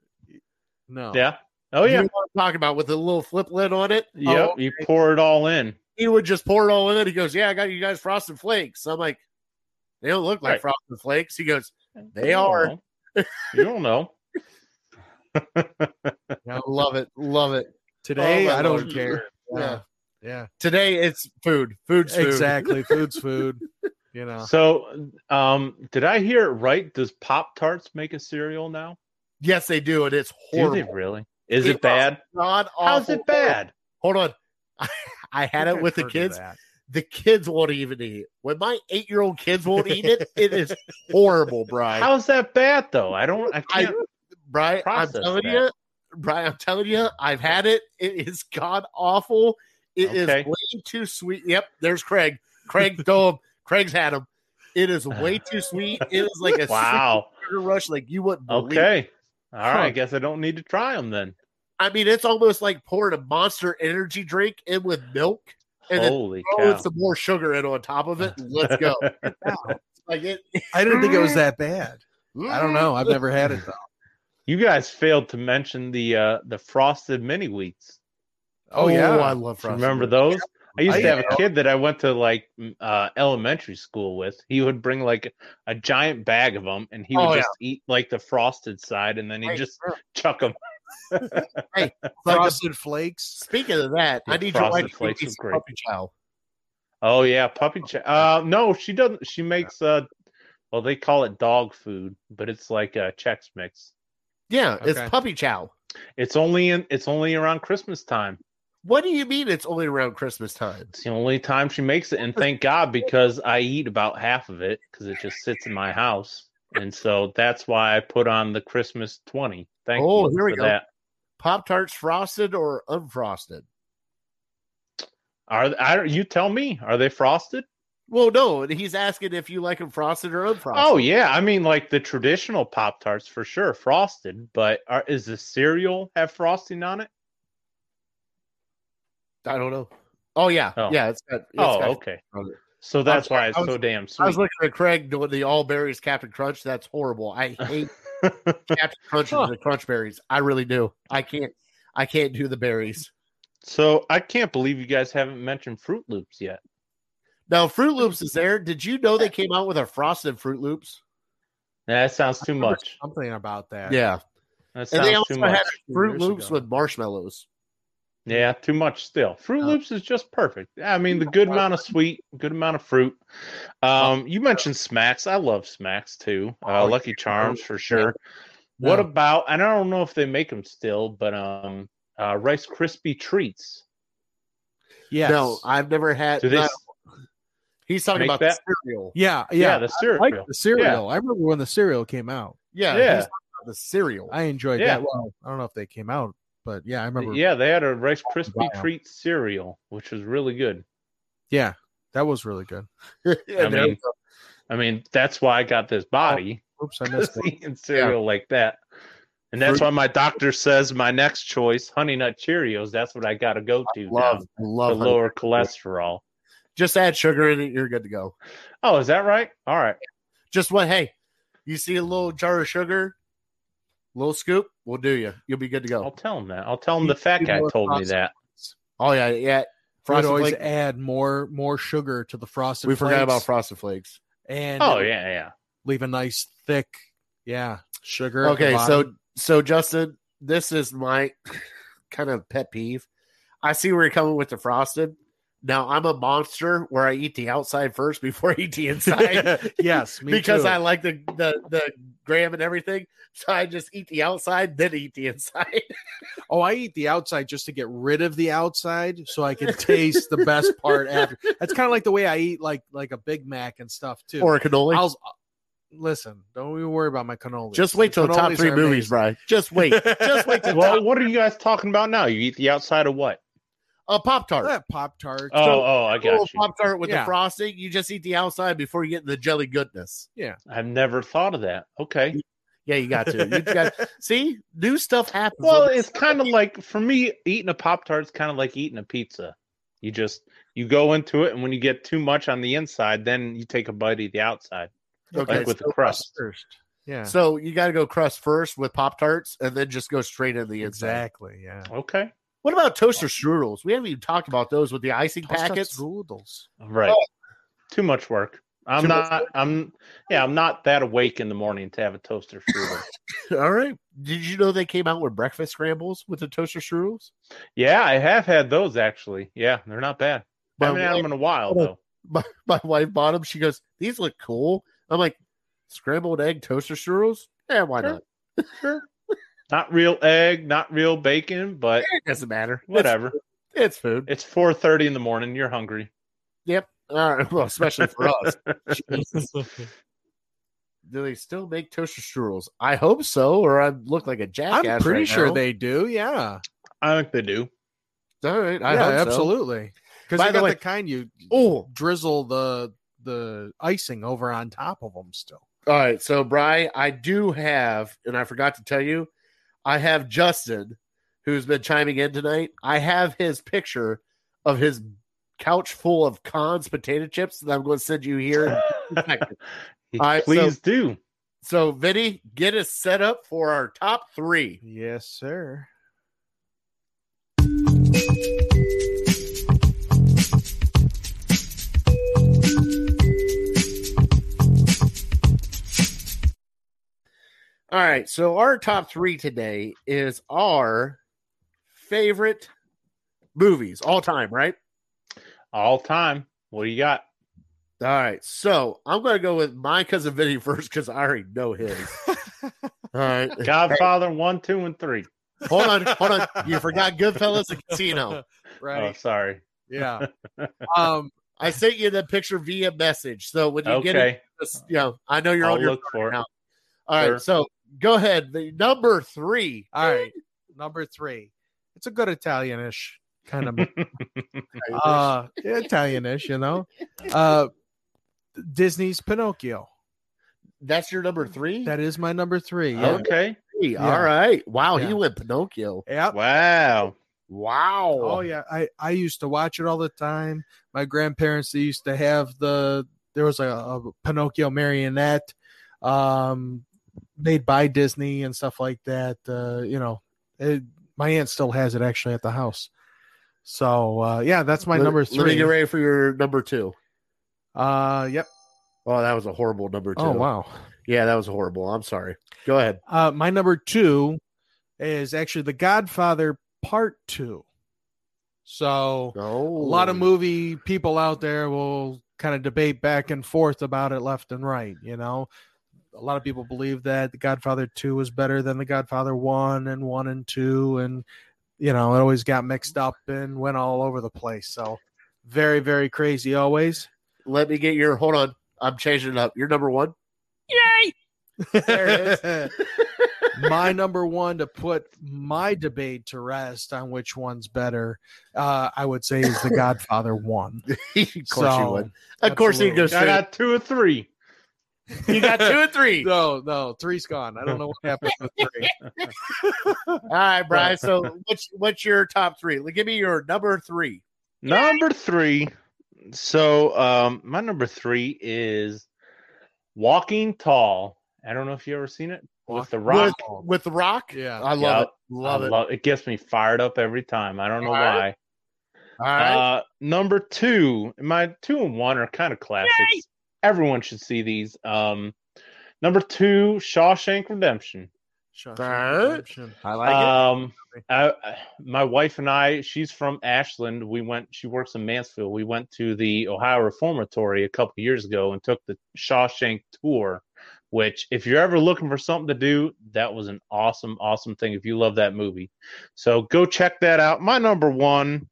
no, yeah. Oh You yeah. know what I'm talking about with a little flip lid on it. Yep. Oh, You pour it all in. he would just pour it all in. He goes, "Yeah, I got you guys frosted flakes." I'm like, "They don't look like Right. frosted flakes." He goes, They You don't are. You don't know. "I love it, love it." Today, Oh, I don't care. Yeah. Yeah, yeah, Today it's food. Food's food. exactly. Food's food. You know, So, um, did I hear it right? Does Pop Tarts make a cereal now? Yes, they do, and it's Do they horrible. really? Is It- it bad? God, How's it bad? Hold on. I had it with the heard of kids. The kids won't even eat it. When my eight-year-old kids won't eat it, it is horrible, Brian. How's that bad though? I don't. I I, can't. Brian, I'm telling that. you, Brian, I'm telling you, I've had it. It is god awful. It is Okay. way too sweet. Yep, there's Craig. Craig told. Craig's had him. It is way too sweet. It is like a wow. sugar rush, like you wouldn't believe. Okay. All right. I guess I don't need to try them then. I mean, it's almost like pouring a monster energy drink in with milk and then Holy throwing cow! some more sugar in on top of it. and Let's go. like it. I didn't think it was that bad. I don't know. I've never had it though. you guys failed to mention the uh the frosted mini wheats. Oh, yeah. I love Do you frosted. Remember those? I used I to have a kid that I went to like uh, elementary school with. He would bring like a giant bag of them, and he would Oh, just eat like the frosted side, and then he'd Hey, just sure. chuck them. Like the- Frosted Flakes. speaking of that, I Yeah, need your Frosted wife to Flakes make me is some great. puppy chow. Oh yeah, puppy. chow. uh, no, she doesn't. She makes uh, well they call it dog food, but it's like a Chex Mix. Yeah, it's puppy chow. It's only in it's only around Christmas time. What do you mean it's only around Christmas time? It's the only time she makes it, and thank God because I eat about half of it because it just sits in my house, and so that's why I put on the Christmas twenty. Thank Oh, you here we for go. that. Pop tarts frosted or unfrosted? Are I, you tell me? Are they frosted? Well, no, he's asking if you like them frosted or unfrosted. Oh yeah, I mean like the traditional Pop Tarts for sure, frosted. But are, is the cereal have frosting on it? I don't know. Oh yeah, Oh. yeah. It's got. it's oh, got- okay. So that's sorry, why it's was- so damn sweet. I was looking at Craig doing the all berries Captain Crunch. That's horrible. I hate Captain Crunch and the Crunch berries. I really do. I can't. I can't do the berries. so I can't believe you guys haven't mentioned Froot Loops yet. Now Froot Loops is there. Did you know they came out with a frosted Froot Loops? That sounds too much. Something about that. Yeah, That and they also too had. Froot Loops ago. with marshmallows. Yeah, too much still. Fruit Oh. Loops is just perfect. I mean, the good amount of sweet, good amount of fruit. Um, you mentioned Smacks. I love Smacks too. Uh, Oh, Lucky. Charms for sure. What about? And I don't know if they make them still, but um, uh, Rice Krispie treats. Yes. No, I've never had. Do they? no, he's talking make about that? the cereal. yeah, Yeah, yeah. the I cereal. like the cereal. I remember when the cereal came out. Yeah, Yeah. he's talking about the cereal. I enjoyed Yeah. that. Well, I don't know if they came out, but yeah, I remember. Yeah, they had a Rice Krispie treat cereal, which was really good. Yeah, that was really good. Yeah, I mean. I mean, that's why I got this oh, body. Oops, I missed it. cereal like that. And that's Fruit- why my doctor says my next choice, Honey Nut Cheerios, that's what I got to go to love, now love. to lower cholesterol. Just add sugar in it. You're good to go. Oh, is that right? All right. Just what? Hey, you see a little jar of sugar, little scoop, we'll do you. You'll be good to go. I'll tell him that. I'll tell him the fat guy more told me that. Oh yeah, yeah. Would Frosted always Flakes. add more more sugar to the frosted. We forgot about Flakes frosted flakes. and Oh, yeah, yeah. leave a nice thick, yeah, sugar. Okay, so so Justin, this is my kind of pet peeve. I see where you're coming with the frosted. Now I'm a monster where I eat the outside first before I eat the inside. yes, me because too. I like the, the the graham and everything. So I just eat the outside, then eat the inside. oh, I eat the outside just to get rid of the outside, so I can taste the best part after. That's kind of like the way I eat like like a Big Mac and stuff too. or a cannoli. I'll uh, listen. Don't even worry about my cannoli. just wait till the top three movies, amazing. Brian. Just wait. just wait till Well, what are you guys talking about now? You eat the outside of what? A pop tart. That Pop Tart. Oh, oh, I got you. Pop tart with the frosting. You just eat the outside before you get the jelly goodness. Yeah. I've never thought of that. Okay. Yeah, you got to. You got see new stuff happens. Well, it's kind of like for me, eating a Pop Tart Tart's kind of like eating a pizza. You just you go into it, and when you get too much on the inside, then you take a bite of the outside, okay. like with so, the crust. first. Yeah, so you got to go crust first with pop tarts, and then just go straight in the inside. exactly. Yeah. Okay, What about toaster strudels? We haven't even talked about those with the icing packets. Noodles. right. Oh. Too much work. I'm Too much not. I'm. Yeah, I'm not that awake in the morning to have a toaster strudel. All right. Did you know they came out with breakfast scrambles with the toaster strudels? yeah, I have had those actually. Yeah, they're not bad. My haven't had them in a while though. my, my wife bought them. She goes, "These look cool." I'm like, "Scrambled egg toaster strudels? Yeah, why Sure. not? Sure. Not real egg, not real bacon, but It doesn't matter. Whatever. It's, food. It's 4:30 in the morning. You're hungry. Yep. All right. Well, especially for us. Do they still make toaster strudels? I hope so, or I look like a jackass. I'm pretty right sure now. they do. Yeah. I think they do. All right. I yeah, hope absolutely. Because By you the got way- the kind you Oh, drizzle the the icing over on top of them still. all right. So, Bry, I do have, and I forgot to tell you, I have Justin, who's been chiming in tonight. I have his picture of his couch full of Conn's potato chips that I'm going to send you here. in a second. All right, Please so- do. so, Vinny, get us set up for our top three. Yes, sir. All right. So, our top three today is our favorite movies all time, right? All time. What do you got? All right. So, I'm going to go with my cousin Vinny first because I already know his. all right. Godfather one, two, and three. Hold on, hold on. You forgot Goodfellas and Casino. right. Oh, sorry. Yeah. Um. I sent you the picture via message. So when you get it, just, you know, I know you're I'll on your look for it. now. All right. Sure. So go ahead. The number three. All right. Number three. It's a good Italianish kind of uh Italianish, you know. Uh Disney's Pinocchio. That's your number three? That is my number three. Yeah. Okay. Three. Yeah. All right. Wow. He went Pinocchio. Yep. Wow. Wow. Oh yeah, I I used to watch it all the time. My grandparents they used to have the there was a, a Pinocchio marionette um made by Disney and stuff like that. Uh, you know, it, my aunt still has it actually at the house. So uh, yeah, that's my Let- number Let me three. get ready for your number two. Uh, yep. Oh, that was a horrible number two. Oh wow. Yeah, that was horrible. I'm sorry. Go ahead. Uh, my number two is actually The Godfather Part Two. So Oh, a lot of movie people out there will kind of debate back and forth about it left and right. You know, a lot of people believe that The Godfather Two was better than The Godfather One and One and Two, and you know, it always got mixed up and went all over the place. So very, very crazy always. Let me get your. Hold on. I'm changing it up. Your number one. There it is. my number one to put my debate to rest on which one's better, uh, I would say is The Godfather One. of course you would. Of course he absolutely. goes I got two or three. You got two and three. No, no, three's gone. I don't know what happened with three. All right, Brian. So what's what's your top three? Like, Give me your number three. Number three. So um my number three is Walking Tall. I don't know if you ever seen it with the rock. With, with the Rock. Yeah. I love Yep. it. Love I it. love it gets me fired up every time. I don't know All right. why. All right. Uh, number two, my two and one are kind of classics. Everyone should see these. Um, number two, Shawshank Redemption. Shawshank Right. Redemption. I like it. Um, I, I- my wife and I, she's from Ashland. We went. She works in Mansfield. We went to the Ohio Reformatory a couple years ago and took the Shawshank tour. Which, if you're ever looking for something to do, that was an awesome, awesome thing. If you love that movie, so go check that out. My number one.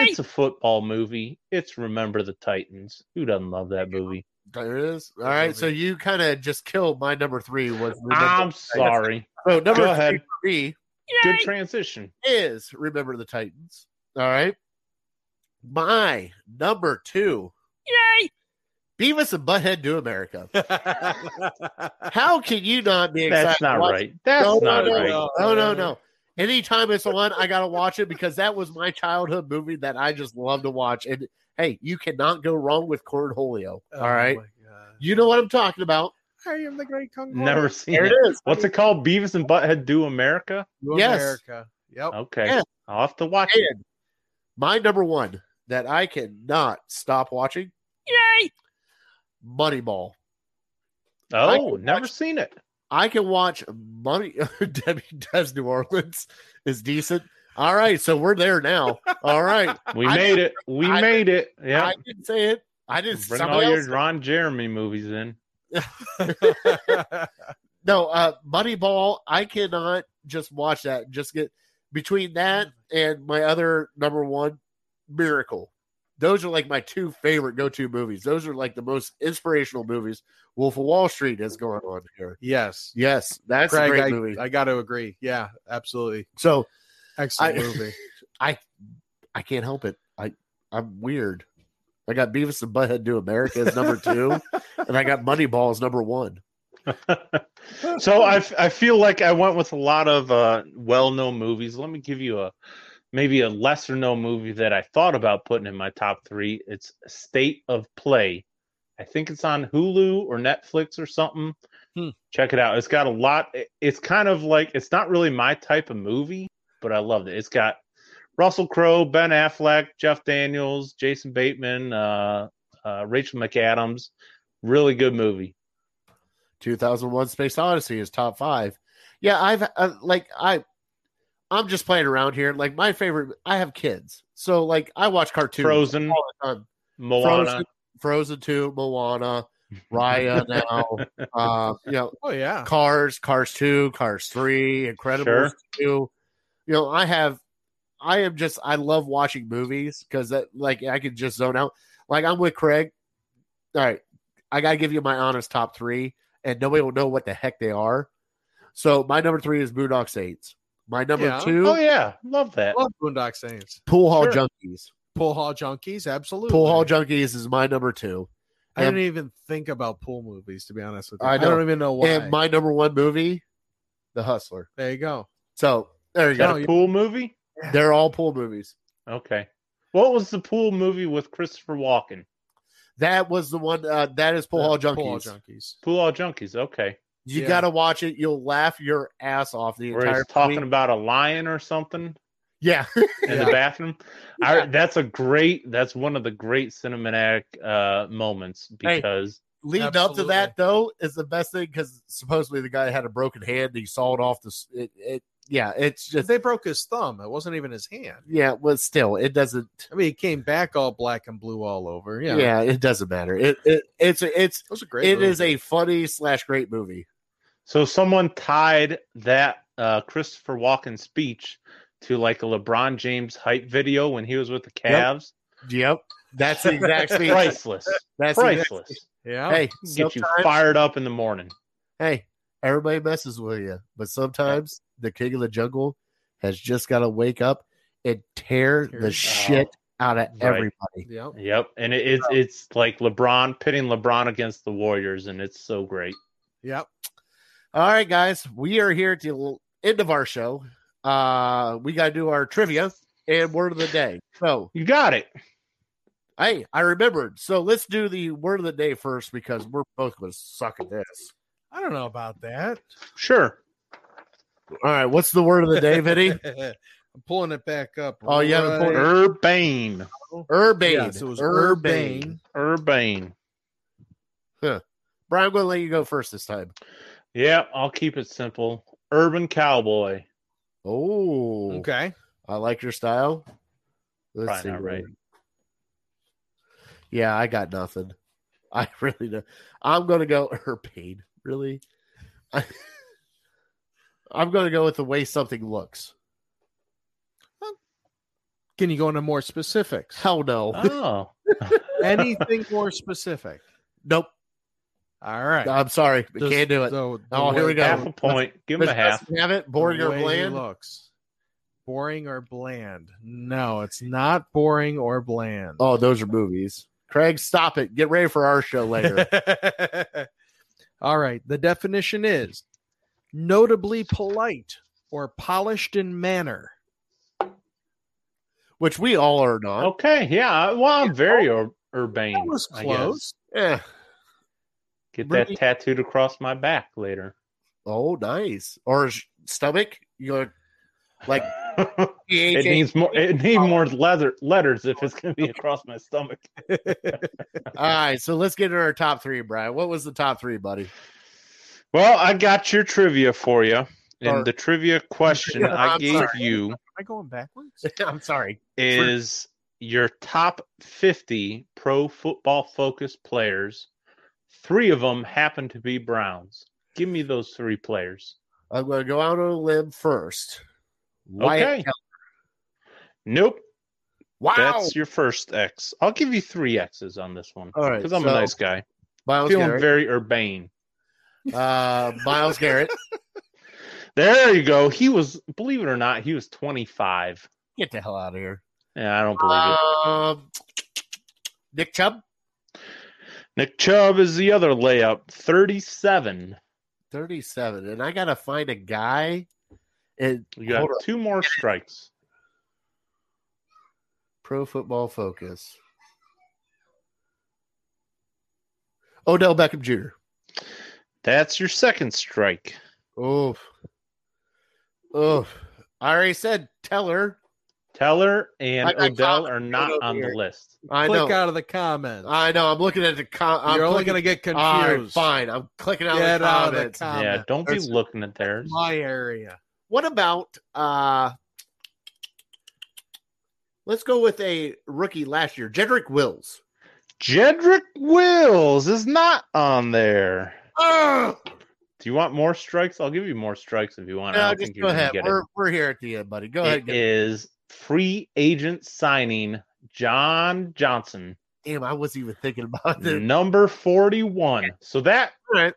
It's a football movie. It's Remember the Titans. Who doesn't love that movie? There it is. All right. So you kind of just killed my number three. Was Remember I'm the sorry. So number Go three ahead. for me Good transition. is Remember the Titans. All right. My number two. Yay! Beavis and Butthead Do America. How can you not be excited? That's not right. That's no, not no, right. no, no, no, no. Anytime it's on, I gotta watch it because that was my childhood movie that I just love to watch. And hey, you cannot go wrong with Cornholio. Oh all right, Oh my you know what I'm talking about. I am the great Kung Fu. Never seen There it. it is. What's it called? Beavis and Butthead Do America? To Yes. America. Yep. Okay. Yeah. I'll have to watch it. My number one that I cannot stop watching. Yay! Moneyball. Oh, never watch- seen it. I can watch Money. Debbie does New Orleans is decent. All right, so we're there now. All right, We I- made it. We I- made it. Yeah. I didn't say it. I didn't. Bring all your Ron Jeremy movies in. No, uh Moneyball, I cannot just watch that. Just get between that and my other number one, Miracle. Those are like my two favorite go-to movies. Those are like the most inspirational movies. Wolf of Wall Street is going on here. yes. Yes, that's Craig, a great I, movie. I got to agree. Yeah, absolutely. so Excellent I- movie. I I can't help it. I I'm weird. I got Beavis and Butthead to America as number two, and I got Moneyball as number one. so I, f- I feel like I went with a lot of uh, well-known movies. Let me give you a maybe a lesser-known movie that I thought about putting in my top three. It's State of Play. I think it's on Hulu or Netflix or something. Hmm. Check it out. It's got a lot. It's kind of like it's not really my type of movie, but I loved it. It's got Russell Crowe, Ben Affleck, Jeff Daniels, Jason Bateman, uh, uh, Rachel McAdams. Really good movie. 2001 Space Odyssey is top five. Yeah, I've uh, like I, I'm just playing around here. Like my favorite, I have kids, so like I watch cartoons Frozen, all the time. Moana. Frozen, Frozen Two, Moana. Raya now. uh, you know, Oh yeah. Cars, Cars Two, Cars Three, Incredibles Sure. Two. You know, I have, I am just, I love watching movies because that, like, I can just zone out. Like, I'm with Craig. All right, I gotta give you my honest top three, and nobody will know what the heck they are. So my number three is Boondock Saints. My number Yeah. two, Oh yeah, love that. Love Boondock Saints. Pool Hall Sure. Junkies. Pool Hall Junkies, absolutely. Pool Hall Junkies is my number two. I and- didn't even think about pool movies to be honest with you. I I, don't even know why. And my number one movie, The Hustler. there you go. So there you Got go. a pool movie? They're all pool movies. Okay. What was the pool movie with Christopher Walken? That was the one. Uh, that is Pool Hall Junkies. Pool Hall Junkies. Pool Hall Junkies. Okay. You Yeah. gotta watch it. You'll laugh your ass off the Where entire he's talking movie. about a lion or something Yeah, in Yeah. the bathroom. I, that's a great. That's one of the great cinematic uh, moments Hey. because leading up to that though is the best thing because supposedly the guy had a broken hand. And he sawed off the. s- It, it yeah, it's just They broke his thumb. It wasn't even his hand. yeah. Well, still, it doesn't. I mean, he came back all black and blue all over. Yeah, Yeah, it doesn't matter. It, it it's it's it was a great. it is movie. a funny slash great movie. So someone tied that uh, Christopher Walken speech to like a LeBron James hype video when he was with the Cavs. Yep, that's exactly. Priceless. That's the exact- Priceless. yeah. Hey, Get you sometimes- fired up in the morning. hey, everybody messes with you, but sometimes the king of the jungle has just got to wake up and tear the Tear- shit out of Right. everybody. Yep. Yep, and it, it's it's like LeBron pitting LeBron against the Warriors, and it's so great. Yep. All right, guys, we are here at the end of our show. Uh, we got to do our trivia and word of the day. So, You got it. hey, I remembered. So let's do the word of the day first because we're both going to suck at this. I don't know about that. Sure. All right, what's the word of the day, Vinny? I'm pulling it back up. Oh, you haven't pulled it- Urbane. Urbane. Yes, it was Urbane. Urbane. Urbane. Brian, I'm going to let you go first this time. Yeah, I'll keep it simple. Urban cowboy. Oh, Okay. I like your style. Let's Probably see. not right. Yeah, I got nothing. I really do. I'm going to go Urbane. Really? I, I'm going to go with the way something looks. Can you go into more specifics? Hell no. Oh. Anything more specific? Nope. All right. I'm sorry. We Does- can't do it. so the Oh, here we go. half a point. Give him a half. Preston, Have it. Boring or bland? looks. Boring or bland? No, it's not boring or bland. Oh, those are movies. Craig, stop it. Get ready for our show later. All right. The definition is notably polite or polished in manner. Which we all are not. Okay, yeah. Well, I'm very ur- urbane. That was I close. guess. Get Really? that tattooed across my back later. Oh, nice. Or stomach? You go like it needs more. It needs more leather letters if it's going to be across my stomach. All right, so let's get into our top three, Brian. What was the top three, buddy? Well, I got your trivia for you, and Or- the trivia question Yeah, I I'm gave sorry. you Am I going backwards? I'm sorry. is your top 50 pro football focused players. Three of them happen to be Browns. Give me those three players. I'm going to go out on a limb first. Wyatt Okay. Teller. Nope, Wow. that's your first X. I'll give you three X's on this one All right, because I'm so a nice guy. Miles Feeling Garrett. very urbane. uh, Myles Garrett. There you go. He was, believe it or not, he was 25. Get the hell out of here. Yeah, I don't believe it. Um, Nick Chubb, Nick Chubb is the other layup, 37. 37. And I got to find a guy. And You got two more strikes. Pro Football Focus. Odell Beckham Jr. That's your second strike. Oh, oh! I already said Teller. Teller and I got Odell comments are not on here. the list. I Click know. out of the comments. I know. I'm looking at the. Com- I'm You're only going to get All right, confused. fine. I'm clicking out Get the out of the comments. comments. yeah, don't be That's- looking at theirs. My area. What about? uh Let's go with a rookie last year, Jedrick Wills. Jedrick Wills is not on there. Oh, Do you want more strikes? I'll give you more strikes if you want. I no, don't just think go you're ahead. get We're, it. we're here at the end, buddy. Go ahead. It Get is free agent signing John Johnson, Damn, I wasn't even thinking about it. number 41. So that right.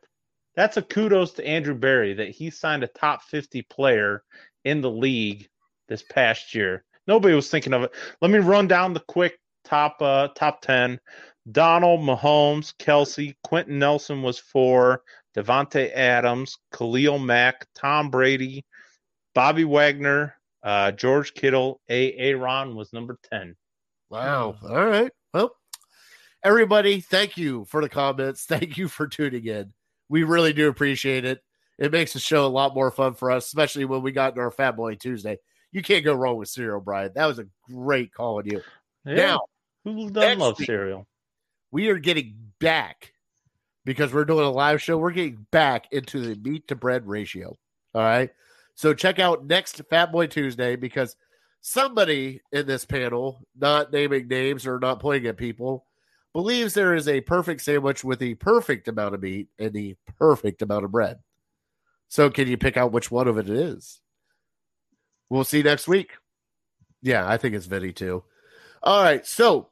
that's a kudos to Andrew Berry that he signed a top 50 player in the league this past year. Nobody was thinking of it. Let me run down the quick top uh top 10. Donald Mahomes, Kelce, Quenton Nelson was four, Davante Adams, Khalil Mack, Tom Brady, Bobby Wagner, uh, George Kittle, A. Aaron was number 10. Wow. All right. Well, everybody, thank you for the comments. Thank you for tuning in. We really do appreciate it. It makes the show a lot more fun for us, especially when we got into our Fat Boy Tuesday. You can't go wrong with cereal, Brian. That was a great call on you. Yeah, Now, who doesn't love cereal? we are getting back because we're doing a live show. We're getting back into the meat to bread ratio. All right. So check out next Fat Boy Tuesday because somebody in this panel, not naming names or not pointing at people, believes there is a perfect sandwich with the perfect amount of meat and the perfect amount of bread. So can you pick out which one of it is? We'll see next week. Yeah, I think it's Vinny too. All right. So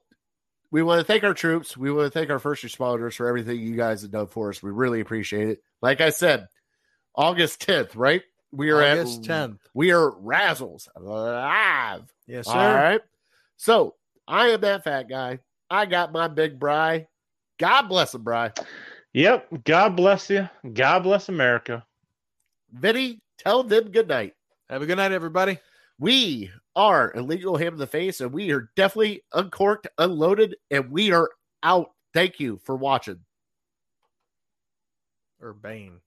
we want to thank our troops. We want to thank our first responders for everything you guys have done for us. We really appreciate it. Like I said, August 10th, right? We are August at 10th. We are Razzles live. Yes, All sir. right. So I am that fat guy. I got my big Bry. God bless him, Bry. Yep. God bless you. God bless America. Vinny, tell them good night. Have a good night, everybody. We are illegal ham in the face, and we are definitely uncorked, unloaded, and we are out. Thank you for watching. Urbane.